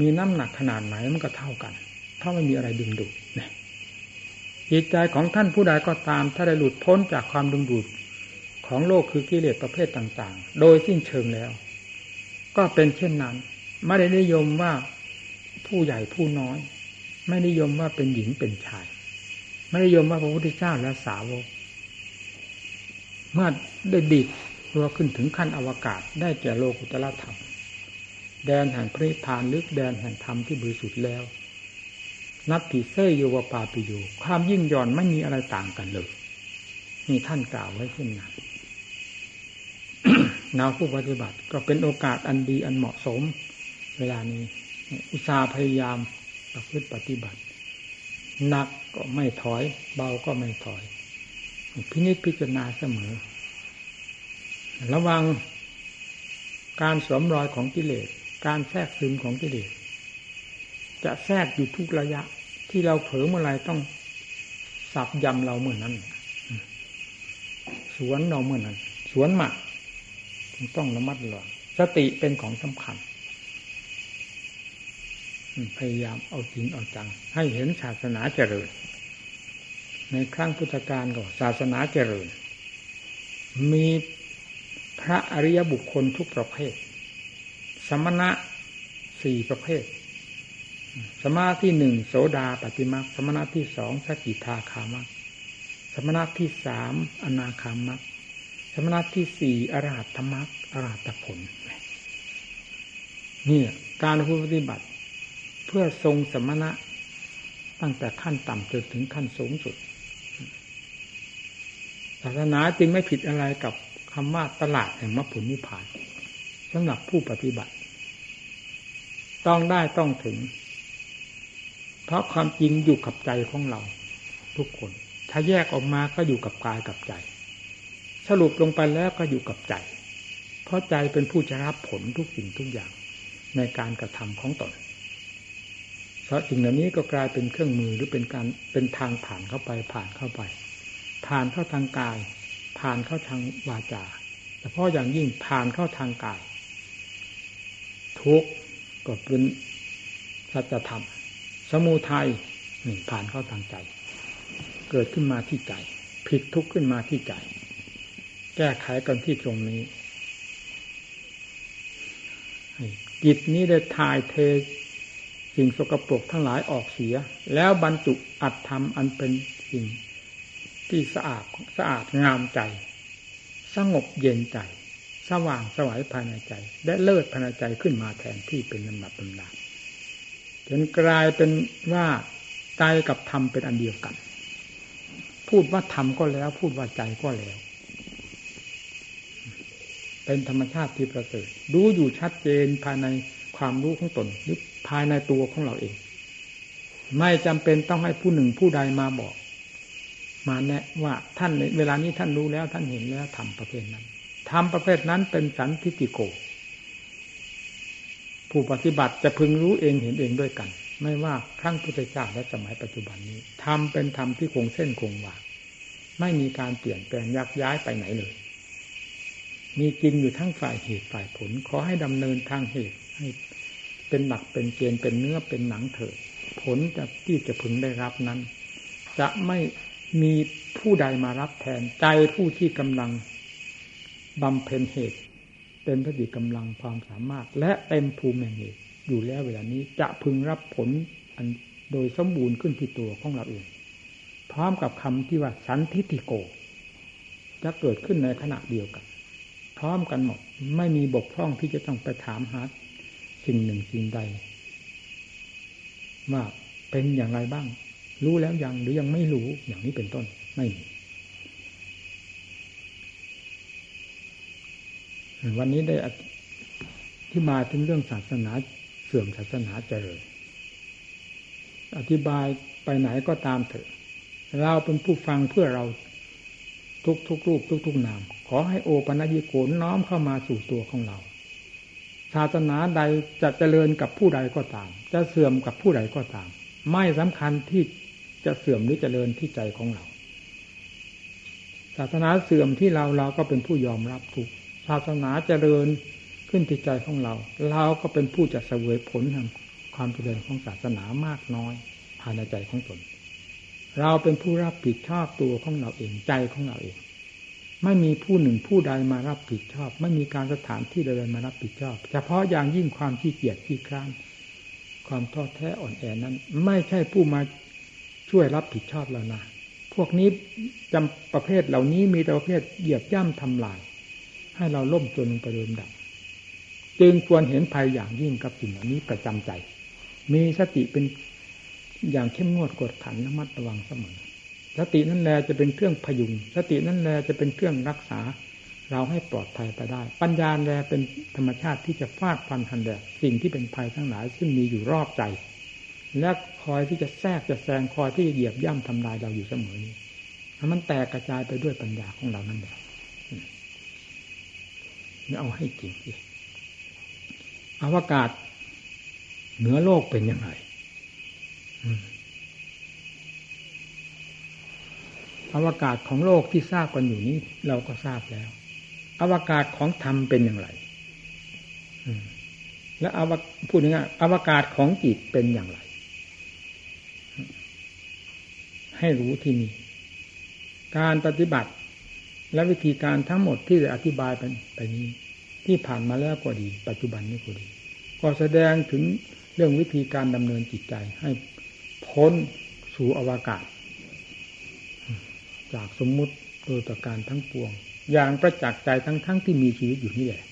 มีน้ำหนักขนาดไหนมันก็เท่ากัน ถ้าไม่มีอะไรดึงดูดเนี่ยจิตใจของท่านผู้ใดก็ตาม ถ้าได้หลุดพ้นจากความดึงดูดของโลกคือกิเลสประเภทต่างๆ โดยสิ้นเชิงแล้ว ก็เป็นเช่นนั้นไม่ได้นิยมว่าผู้ใหญ่ผู้น้อย ไม่นิยมว่าเป็นหญิงเป็นชาย ไม่นิยมว่าพระพุทธเจ้าและสาวก เมื่อได้ดิดตัวขึ้นถึงขั้นอวกาศได้แก่โลกุตละธรรม แดนแห่งพระนิพพานลึกแดนแห่งธรรมที่บริสุทธิ์แล้ว นับติเซยโยวปาปิโยความยิ่งย่อนไม่มีอะไรต่างกันเลยนี่ท่านกล่าวไว้เช่นนั้นนาผู้ปฏิบัติก็เป็นโอกาสอันดีอันเหมาะสม เวลานี้ อุตสาห์พยายามประพฤติปฏิบัติ หนัก ก็ไม่ถอย เบาก็ไม่ถอย พินิจพิจารณาเสมอ ระวังการสวมรอยของกิเลส การแทรกซึมของกิเลส จะแทรกอยู่ทุกระยะ ที่เราเผลอเมื่อไรต้องสับยำเราเมื่อนั้น สวนเราเมื่อนั้น สวนหมักต้องระมัดระวังสติเป็นของสำคัญ พยายามเอาจริงเอาจัง ให้เห็นศาสนาเจริญ ในครั้งพุทธกาลก็ศาสนาเจริญ มีพระอริยบุคคลทุกประเภท สมณะสี่ประเภท สมณะที่หนึ่งโสดาปฏิมาสมณะที่สองสกิทาคามัสมณะที่สามอนาคามัสมณะที่สี่อรหัตธรรมอรหัตผลนี่การปฏิบัติ พื่อทรงสมณะ ตั้งแต่ขั้นต่ำจนถึงขั้นสูงสุด ศาสนาจึงไม่ผิดอะไรกับคำว่าตลาดแห่งมรรคผลนิพพานสำหรับผู้ปฏิบัติ ต้องได้ต้องถึง เพราะความจริงอยู่กับใจของเรา ทุกคน ถ้าแยกออกมาก็อยู่กับกายกับใจ สรุปลงไปแล้วก็อยู่กับใจ เพราะใจเป็นผู้จะรับผลทุกสิ่งทุกอย่างในการกระทำของตน เพราะสิ่งเหล่านี้ก็กลายเป็นเครื่องมือหรือเป็นการเป็นทางผ่านเข้าไปผ่านเข้าไป ผ่านเข้าทางกาย ผ่านเข้าทางวาจาแต่พาะอย่างยิ่งผ่านเข้าทางกาย ทุกก็เป็นสัจธรรม สมุทัยนี่ผ่านเข้าทางใจ เกิดขึ้นมาที่ใจ ผิดทุกข์ขึ้นมาที่ใจ แก้ไขกันที่ตรงนี้จิตนี้ได้ทายเท สิ่งสกปรกทั้งหลายออกเสีย แล้วบรรจุอัตธรรมอันเป็นสิ่งที่สะอาดสะอาดงามใจ สงบเย็นใจ สว่างสวัยภายในใจ และเลิศภายในใจขึ้นมาแทนที่เป็นลำดับลำดับจนกลายเป็นว่าใจกับธรรมเป็นอันเดียวกัน พูดว่าธรรมก็แล้ว พูดว่าใจก็แล้ว เป็นธรรมชาติที่ประเสริฐดูอยู่ชัดเจนภายในความรู้ของตนหรือ ภายในตัวของเราเอง ไม่จำเป็นต้องให้ผู้หนึ่งผู้ใดมาบอก มาแนะว่าท่านเวลานี้ท่านรู้แล้วท่านเห็นแล้วทำประเภทนั้นทำประเภทนั้นเป็นสันทิติโก ผู้ปฏิบัติจะพึงรู้เองเห็นเองด้วยกัน ไม่ว่าครั้งพุทธเจ้าและสมัยปัจจุบันนี้ทำเป็นธรรมที่คงเส้นคงวาไม่มีการเปลี่ยนแปลงยักย้ายไปไหนเลย มีจริงอยู่ทั้งฝ่ายเหตุฝ่ายผล ขอให้ดำเนินทางเหตุให้ เป็นหลักเป็นเกณฑ์เป็นเนื้อเป็นหนังเถิดผลจะที่จะพึงได้รับนั้น จะไม่มีผู้ใดมารับแทนใจผู้ที่กำลังบำเพ็ญเหตุเต็มพระดิกำลังความสามารถ และเต็มภูมิแห่งเหตุอยู่แล้วเวลานี้จะพึงรับผลอันโดยสมบูรณ์ขึ้นที่ตัวของเราเองพร้อมกับคำที่ว่าสันทิติโก จะเกิดขึ้นในขณะเดียวกัน พร้อมกันหมด ไม่มีบกพร่องที่จะต้องไปถามหา สิ่งหนึ่งสิ่งใดว่าเป็นอย่างไรบ้าง รู้แล้วยังหรือยังไม่รู้อย่างนี้เป็นต้นไม่มีวันนี้ได้ที่มาถึงเรื่องศาสนาเสื่อมศาสนาเจริญอธิบายไปไหนก็ตามเถอะ เราเป็นผู้ฟังเพื่อเราทุกทุกรูปทุกทุกนาม ขอให้โอปัญิโกน้อมเข้ามาสู่ตัวของเรา ศาสนาใดจะเจริญกับผู้ใดก็ตาม จะเสื่อมกับผู้ใดก็ตาม ไม่สำคัญที่จะเสื่อมหรือเจริญที่ใจของเรา ศาสนาเสื่อมที่เราเราก็เป็นผู้ยอมรับทุกศาสนาเจริญขึ้นที่ใจของเรา เราก็เป็นผู้จะเสวยผลแห่งความเจริญของศาสนามากน้อยภายในใจของตน เราเป็นผู้รับผิดชอบตัวของเราเองใจของเราเอง ไม่มีผู้หนึ่งผู้ใดมารับผิดชอบ ไม่มีการสถานที่ใดมารับผิดชอบ เฉพาะอย่างยิ่งความขี้เกียจขี้คร้านความท้อแท้อ่อนแอนั้น ไม่ใช่ผู้มาช่วยรับผิดชอบเรานะพวกนี้จำประเภทเหล่านี้มีแต่ประเภทเหยียบย่ำทำลาย ให้เราล่มจนไปเดิมดับจึงควรเห็นภัยอย่างยิ่งกับสิ่งเหล่านี้ประจำใจ มีสติเป็นอย่างเข้มงวดกดขันระมัดระวังเสมอ สตินั่นแหละจะเป็นเครื่องพยุง สตินั่นแหละจะเป็นเครื่องรักษา เราให้ปลอดภัยไปได้ ปัญญาแลเป็นธรรมชาติที่จะฟาดฟันทันแดดสิ่งที่เป็นภัยทั้งหลาย ซึ่งมีอยู่รอบใจ และคอยที่จะแทรกจะแซงคอยที่จะเหยียบย่ำทำลายเราอยู่เสมอนี้มันแตกกระจายไปด้วยปัญญาของเรานั่นแหละนี่เอาให้จริงสิอวกาศเหนือโลกเป็นยังไง อวกาศของโลกที่ทราบกันอยู่นี้ เราก็ทราบแล้ว อวกาศของธรรมเป็นอย่างไรและอวพูดง่ายอวกาศของจิตเป็นอย่างไร ให้รู้ที่นี่การปฏิบัติและวิธีการทั้งหมดที่จะอธิบายไปนี้ ที่ผ่านมาแล้วก็ดี ปัจจุบันนี้ก็ดี ก็แสดงถึงเรื่องวิธีการดำเนินจิตใจให้พ้นสู่อวกาศ จากสมมุติโดยประการทั้งปวง อย่างประจักษ์ใจทั้งทั้งที่มีชีวิตอยู่นี่แหละ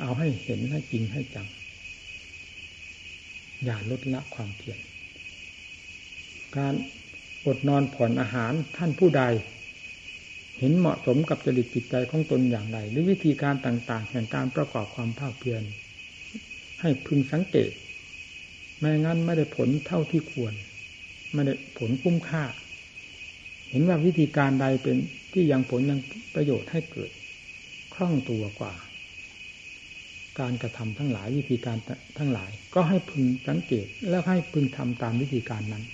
เอาให้เห็นให้จริงให้จัง อย่าลดละความเพียรการอดนอนผ่อนอาหารท่านผู้ใด เห็นเหมาะสมกับจริตจิตใจของตนอย่างไร หรือวิธีการต่าง ๆ แห่งการประกอบความภาคเพียรให้พึงสังเกต ไม่งั้นไม่ได้ผลเท่าที่ควร ไม่ได้ผลคุ้มค่า เห็นว่าวิธีการใดเป็นที่ยังผลยังประโยชน์ให้เกิดคล่องตัวกว่า การกระทำทั้งหลายวิธีการทั้งหลาย ก็ให้พึงสังเกตแล้วให้พึงทำตามวิธีการนั้น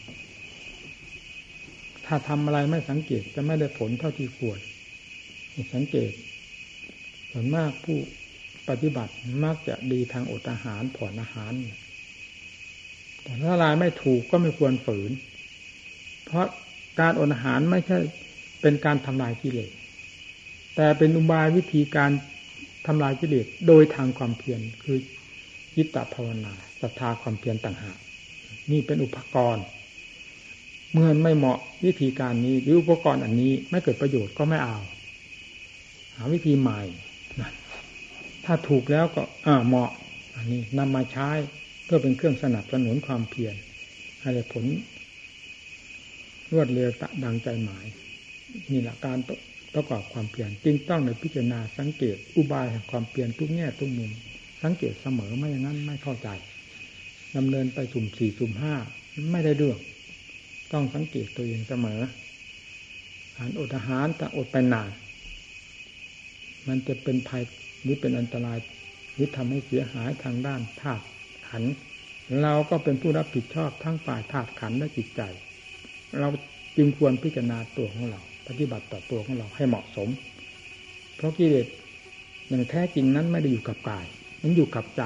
ถ้าทำอะไรไม่สังเกตจะไม่ได้ผลเท่าที่ควรสังเกต ส่วนมากผู้ปฏิบัติมักจะดีทางอดอาหารผ่อนอาหาร แต่ถ้าลายไม่ถูกก็ไม่ควรฝืน เพราะ การอดอาหารไม่ใช่เป็นการทำลายกิเลส แต่เป็นอุบายวิธีการทำลายกิเลสโดยทางความเพียรคือยิตตภาวนาศรัทธาความเพียรต่างหากนี่เป็นอุปกรณ์เมื่อไม่เหมาะวิธีการนี้หรืออุปกรณ์อันนี้ไม่เกิดประโยชน์ก็ไม่เอา หาวิธีใหม่นะถ้าถูกแล้วก็อ่าเหมาะ อันนี้นำมาใช้เพื่อเป็นเครื่องสนับสนุนความเพียรให้ผล รวดเร็วตะดังใจหมายนี่แหละการประกอบความเพียรจึงต้องในพิจารณาสังเกตอุบายแห่งความเพียรทุกแง่ทุกมุม สังเกตเสมอไม่อย่างนั้นไม่เข้าใจดำเนินไปสุ่มสี่สุ่มห้าไม่ได้เรื่องต้องสังเกตตัวเองเสมออาหารอดอาหารแต่อดไปนานมันจะเป็นภัยหรือเป็นอันตรายหรือทำให้เสียหายทางด้านธาตุขัน เราก็เป็นผู้รับผิดชอบทั้งฝ่ายธาตุขันและจิตใจ เราจึงควรพิจารณาตัวของเรา ปฏิบัติต่อตัวของเราให้เหมาะสม เพราะกิเลสอย่างแท้จริงนั้นไม่ได้อยู่กับกาย มันอยู่กับใจ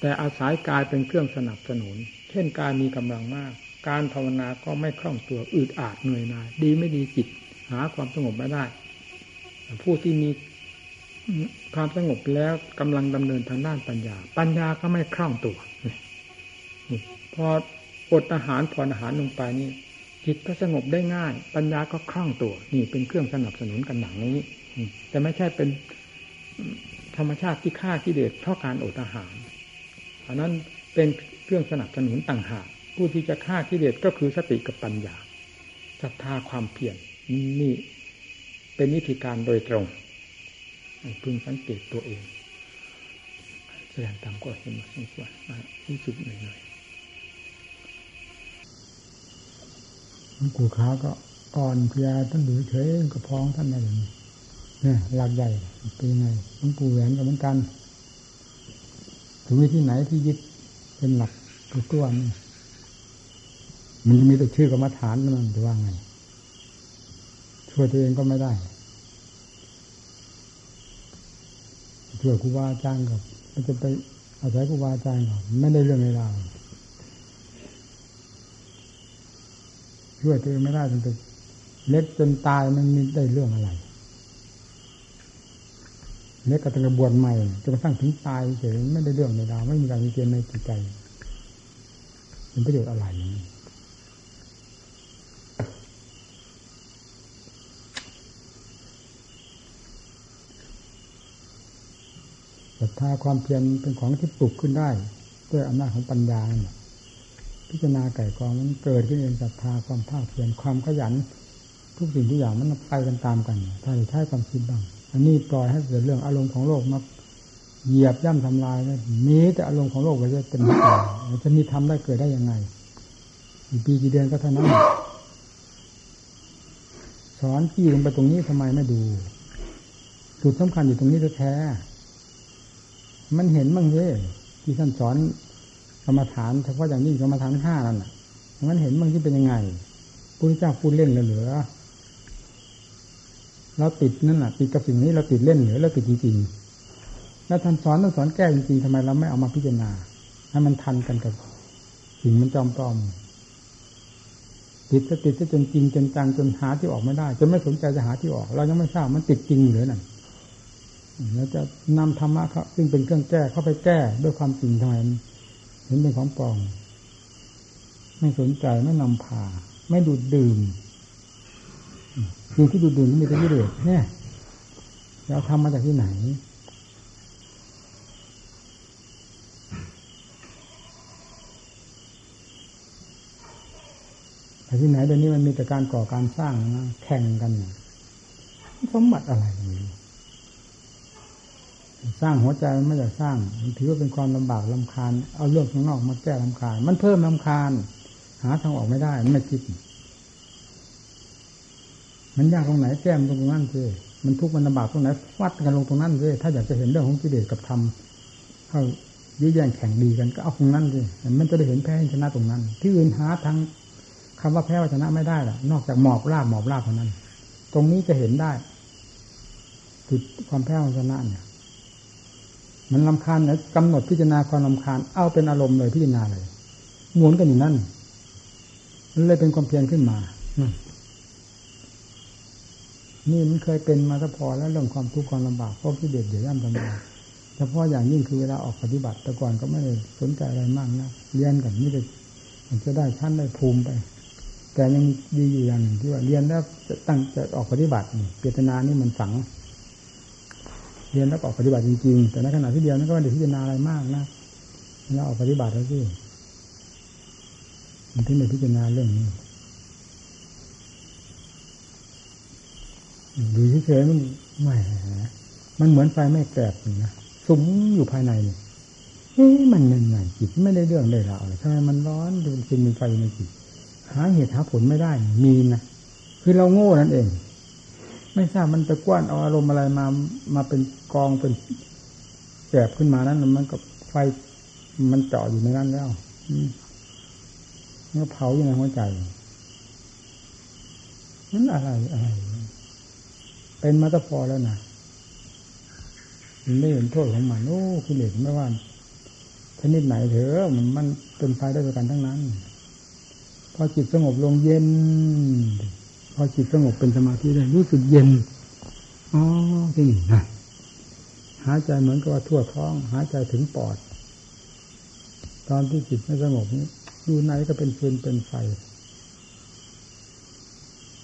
แต่อาศัยกายเป็นเครื่องสนับสนุน เช่นกายมีกำลังมาก การภาวนาก็ไม่คล่องตัวอืดอาดเหนื่อยหน่าย ดีไม่ดีจิต หาความสงบไม่ได้ ผู้ที่มีความสงบแล้วกำลังดำเนินทางด้านปัญญา ปัญญาก็ไม่คล่องตัวพอ อดอาหารผ่อนอาหารลงไปนี่จิตก็สงบได้ง่าย ปัญญาก็คล่องตัว นี่เป็นเครื่องสนับสนุนกันหนังนี้แต่ไม่ใช่เป็นธรรมชาติที่ฆ่าที่เด็ดเพราะการอดอาหารอันนั้นเป็นเครื่องสนับสนุนต่างหากผู้ที่จะฆ่าที่เด็ดก็คือสติกับปัญญาศรัทธาความเพียรนี่เป็นวิธีการโดยตรงพึงสังเกตตัวเองแสดงตามก็เห็นมาสมควรรู้สึกหน่อย กูขาก็อ่อนเพียท่านดูเฉยก็พ้องท่านอะไรอย่างนี้เนี่ยหลักใหญ่เป็นไงหลวงปู่แหวนก็เหมือนกันถึงที่ไหนที่ยึดเป็นหลักตัวตัวนี่มันมีแต่ชื่อกรรมฐานมันจะว่าไงช่วยตัวเองก็ไม่ได้ช่วยครูบาอาจารย์กับมันจะไปอาศัยครูบาอาจารย์กับไม่ได้เรื่องในราว ช่วยตัวเองไม่ได้จนเล็กจนตายมันมีได้เรื่องอะไรเล็กก็ต้องกระบวนใหม่จนกระทั่งถึงตายเฉยไม่ได้เรื่องในราวไม่มีการมีเกณฑ์ในจิตใจเป็นประโยชน์อะไรศรัทธาความเพียรเป็นของที่ปลุกขึ้นได้ ด้วยอำนาจของปัญญา พิจารณาไก่กองมันเกิดขึ้นเองศรัทธาความภาคเพียรความขยัน ทุกสิ่งทุกอย่างมันไปกันตามกัน ถ้าใช้ความคิดบ้าง อันนี้ปล่อยให้เกิดเรื่องอารมณ์ของโลกมาเหยียบย่ำทำลายมีแต่อารมณ์ของโลกไปจะเป็นต่อจะมีทำได้เกิดได้ยังไงปีกี่เดือนก็เท่านั้นสอนจี้ลงไปตรงนี้ทำไมไม่ดูจุดสำคัญอยู่ตรงนี้แท้มันเห็นบ้างเลยที่ท่านสอน รรมฐานเฉพาะอย่างยิ่งกรรมฐานห้านั่นมันเห็นบ้างที่เป็นยังไงพระเจ้าพูดเล่นเหลือเราติดนั่นแหละติดกับสิ่งนี้เราติดเล่นหรือเราติดจริงๆแล้วท่านสอนท่านสอนแก้จริงๆทำไมเราไม่เอามาพิจารณาให้มันทันกันกับสิ่งมันจอมปลอมติดก็ติดจะจนจริงจนจังจนหาที่ออกไม่ได้จนไม่สนใจจะหาที่ออก เรายังไม่ทราบมันติดจริงหรือนั่นแล้วจะนำธรรมะเขาซึ่งเป็นเครื่องแก้เข้าไปแก้ด้วยความจริงทำไม เห็นเป็นของปลอมไม่สนใจไม่นำพา ไม่ดูดดื่มสิ่งที่ดูดื่มมีแต่กิเลสเนี่ยเราทำมาจากที่ไหนแต่ที่ไหนเดี๋ยวนี้มันมีแต่การก่อการสร้างนะแข่งกัน สมบัติอะไรอย่างนี้ สร้างหัวใจมันไม่อยากสร้าง มันถือว่าเป็นความลำบากลำคาญ เอาเรื่องข้างนอกมาแก้ลำคาญ มันเพิ่มลำคาญ หาทางออกไม่ได้ มันไม่คิด มันยากตรงไหนแก้มตรงนั้นสิมันทุกข์มันลำบากตรงไหนวัดกันลงตรงนั้นสิถ้าอยากจะเห็นเรื่องของกิเลสกับธรรมเข้ายื้อแย่งแข่งดีกันก็เอาตรงนั้นสิมันจะได้เห็นแพ้ชนะตรงนั้น ที่อื่นหาทางคำว่าแพ้ชนะไม่ได้หรอกนอกจากหมอบราบหมอบราบเท่านั้น ตรงนี้จะเห็นได้จุดความแพ้ชนะเนี่ย มันลำคาญนะกำหนดพิจารณาความลำคาญเอาเป็นอารมณ์เลยพิจารณาเลยหมุนกันอยู่นั่นมันเลยเป็นความเพียรขึ้นมานี่มันเคยเป็นมาสัพอแล้วเรื่องความทุกข์ความลำบากเพราะที่เด็ดเดี๋ยวย่ำทำมาเฉพาะอย่างยิ่งคือเวลาออกปฏิบัติแต่ก่อนก็ไม่ได้สนใจอะไรมากนะเรียนกันนี่เลยมันจะได้ชั้นได้ภูมิไป แต่ยังดีอยู่อย่างหนึ่งที่ว่าเรียนแล้วจะตั้งจะออกปฏิบัติเจตนานี่มันฝัง เรียนแล้วออกปฏิบัติจริงๆ แต่ในขณะที่เรียนนั้นก็ไม่ได้พิจารณาอะไรมากนะแล้วออกปฏิบัติแล้วสิมันถึงได้พิจารณาเรื่องนี้ดูเฉยๆมันไม่มันเหมือนไฟไม่แกลบนะสุมอยู่ภายในเนี่ยเอ๊ะมันยังไงจิตไม่ได้เรื่องได้ราทำไมมันร้อนดูจึงมีไฟในจิตหาเหตุหาผลไม่ได้ มีนะคือเราโง่นั่นเอง ไม่ทราบมันไปกว้านเอาอารมณ์อะไรมามาเป็นกองเป็นแกบขึ้นมานั้นมันก็ไฟมันเจาะอยู่ในนั้นแล้วมันก็เผาอยู่ในหัวใจนั่นอะไรอะไร เป็นมาตพอแล้วนะมันไม่เห็นโทษของมันโอ้คุณเด็กไม่ว่าชนิดไหนเถอะมันมันเป็นไฟได้ด้วยกันทั้งนั้น พอจิตสงบลงเย็น อจิตสงบเป็นสมาธิได้รู้สึกเย็นอ๋อที่นี่นะหายใจเหมือนกับว่าทั่วท้อง หายใจถึงปอด ตอนที่จิตไม่สงบนี้อยู่ไหนก็เป็นฟืนเป็นไฟ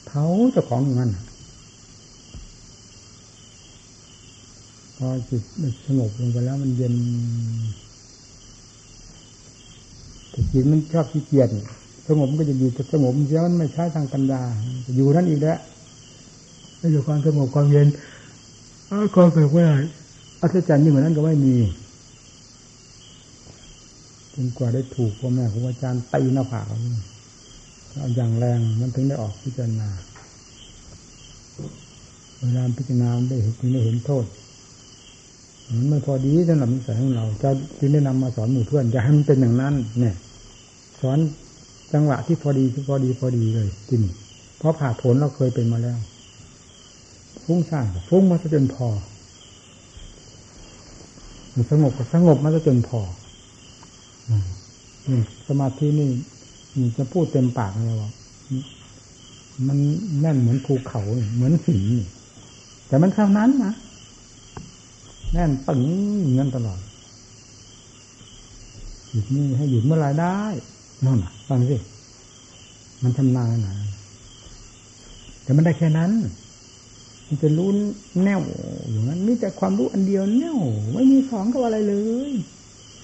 เผาเจ้าของอย่างนั้นพอจิตสงบลงไปแล้วมันเย็นแต่จิตมันชอบขี้เกียจ งบก็จะอยู่สงบเสียมันไม่ใช้ทางปัญญาอยู่นั่นอีกแล้วไม่อยู่ความสงบความเย็นความเกิดว่าอัศจรรย์ยิ่งกว่านั้นก็ไม่มีจนกว่าได้ถูกพ่อแม่ครูอาจารย์ตีหน้าผากเอาอย่างแรงมันถึงได้ออกพิจารณาเวลาพิจารณาได้เห็นได้เห็นโทษมันไม่พอดีสำหรับนิสัยของเราจะจึงได้นำมาสอนหมู่เพื่อนอย่าให้มันเป็นอย่างนั้น เนี่ย สอน จังหวะที่พอดีที่พอดีพอดีเลยจริงเพราะผ่าผลเราเคยเป็นมาแล้วฟุ้งซ่านฟุ้งมาจนพอสงบก็สงบมาจนพอสมาธินี่จะพูดเต็มปากเลยว่ามันแน่นเหมือนภูเขาเหมือนหินแต่มันเท่านั้นนะแน่นปึงอย่างนั้นตลอดหยุดนี่ให้หยุดเมื่อไรได้ นั่นนะฟังสิ มันทำนานนะแต่มันได้แค่นั้น มันจะรู้แน่วอย่างนั้นมีแต่ความรู้อันเดียวแน่วไม่มีสองก็อะไรเลย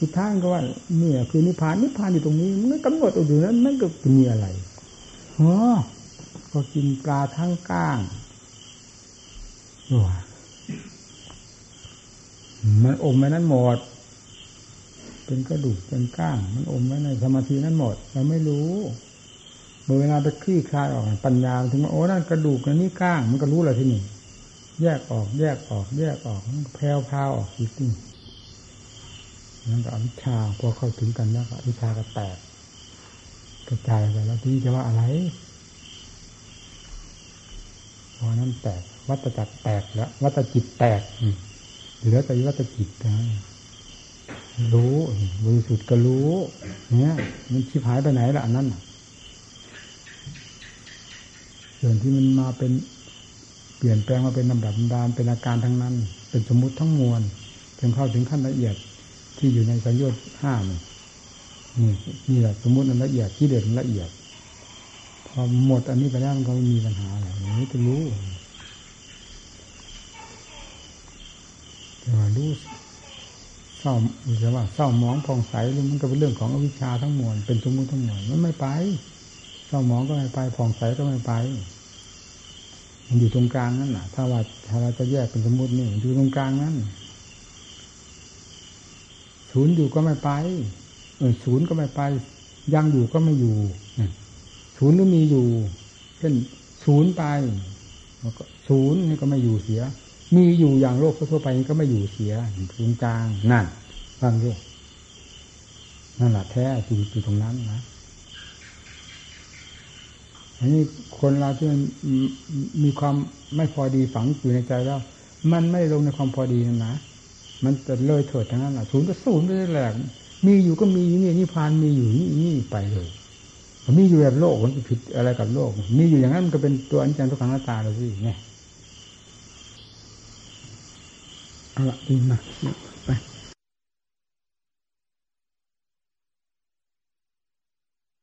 สุดท้ายก็ว่าเนี่ยคือนิพพานนิพพานอยู่ตรงนี้มันกำหนดอยู่นั้นมันก็มีอะไรอ๋อก็กินปลาทั้งก้างว้ามันอมไว้นั้นหมด เป็นกระดูกเป็นก้าง มันอมไว้ในสมาธินั้นหมด เราไม่รู้เมื่อเวลาไปคลี่คลายออกปัญญาถึงว่าโอ้นั่นกระดูกนี่ก้าง มันก็รู้เลยที่นี่แยกออก แยกออก แยกออกแผ่วพาวออกจริงนั่นก็อวิชาพอเข้าถึงกันแล้วอวิชาก็แตกกระจายไปแล้วที่จะว่าอะไรพอนั้นแตกวัตจักรแตกแล้ว วัตจิตแตกเหลือแต่วัตจิตนะ รู้บริสุทธิ์ก็รู้ เนี่ย มันชิบหายไปไหนละอันนั้นส่วนที่มันมาเป็นเปลี่ยนแปลงมาเป็นลำดับดานเป็นอาการทั้งนั้น เป็นสมมุติทั้งมวลจนเข้าถึงขั้นละเอียดที่อยู่ในสัญญาณห้านี่นี่นี่แหละสมมุติอันละเอียดที่เด่นละเอียด พอหมดอันนี้ไปแล้วมันก็ไม่มีปัญหาอะไรนี้จะรู้แต่ว่ารู้ เศร้าจะว่าเศร้ามองผ่องใสมันก็เป็นเรื่องของอวิชชาทั้งมวลเป็นสมมุติทั้งมวลมันไม่ไปเศร้ามองก็ไม่ไปผ่องใสก็ไม่ไป มันอยู่ตรงกลางนั่นแหละถ้าว่าถ้าเราจะแยกเป็นสมมุตินี่อยู่ตรงกลางนั่นศูนย์อยู่ก็ไม่ไปเออศูนย์ก็ไม่ไปยังอยู่ก็ไม่อยู่ศูนย์ก็มีอยู่ เช่นศูนย์ไปศูนย์นี่ก็ไม่อยู่เสีย มีอยู่อย่างโลกทั่วไปนี่ก็ไม่อยู่เสียศูนย์กลางนั่นฟังด้วยนั่นแหละแท้จริงอยู่ตรงนั้นนะอันนี้คนเราที่มันมีความไม่พอดีฝังอยู่ในใจแล้ว มันไม่ลงในความพอดีนั่นนะมันจะเลยเถิดทั้งนั้นแหละศูนย์ก็ศูนย์ไปแหละมีอยู่ก็มีนี่นิพานมีอยู่นี่นี่ไปเลยมีอยู่แบบโลกมันผิดอะไรกับโลก มีอยู่อย่างนั้นมันก็เป็นตัวอนิจจังทุกขังหน้าตาเลยสิเนี่ยเอาละดีนะ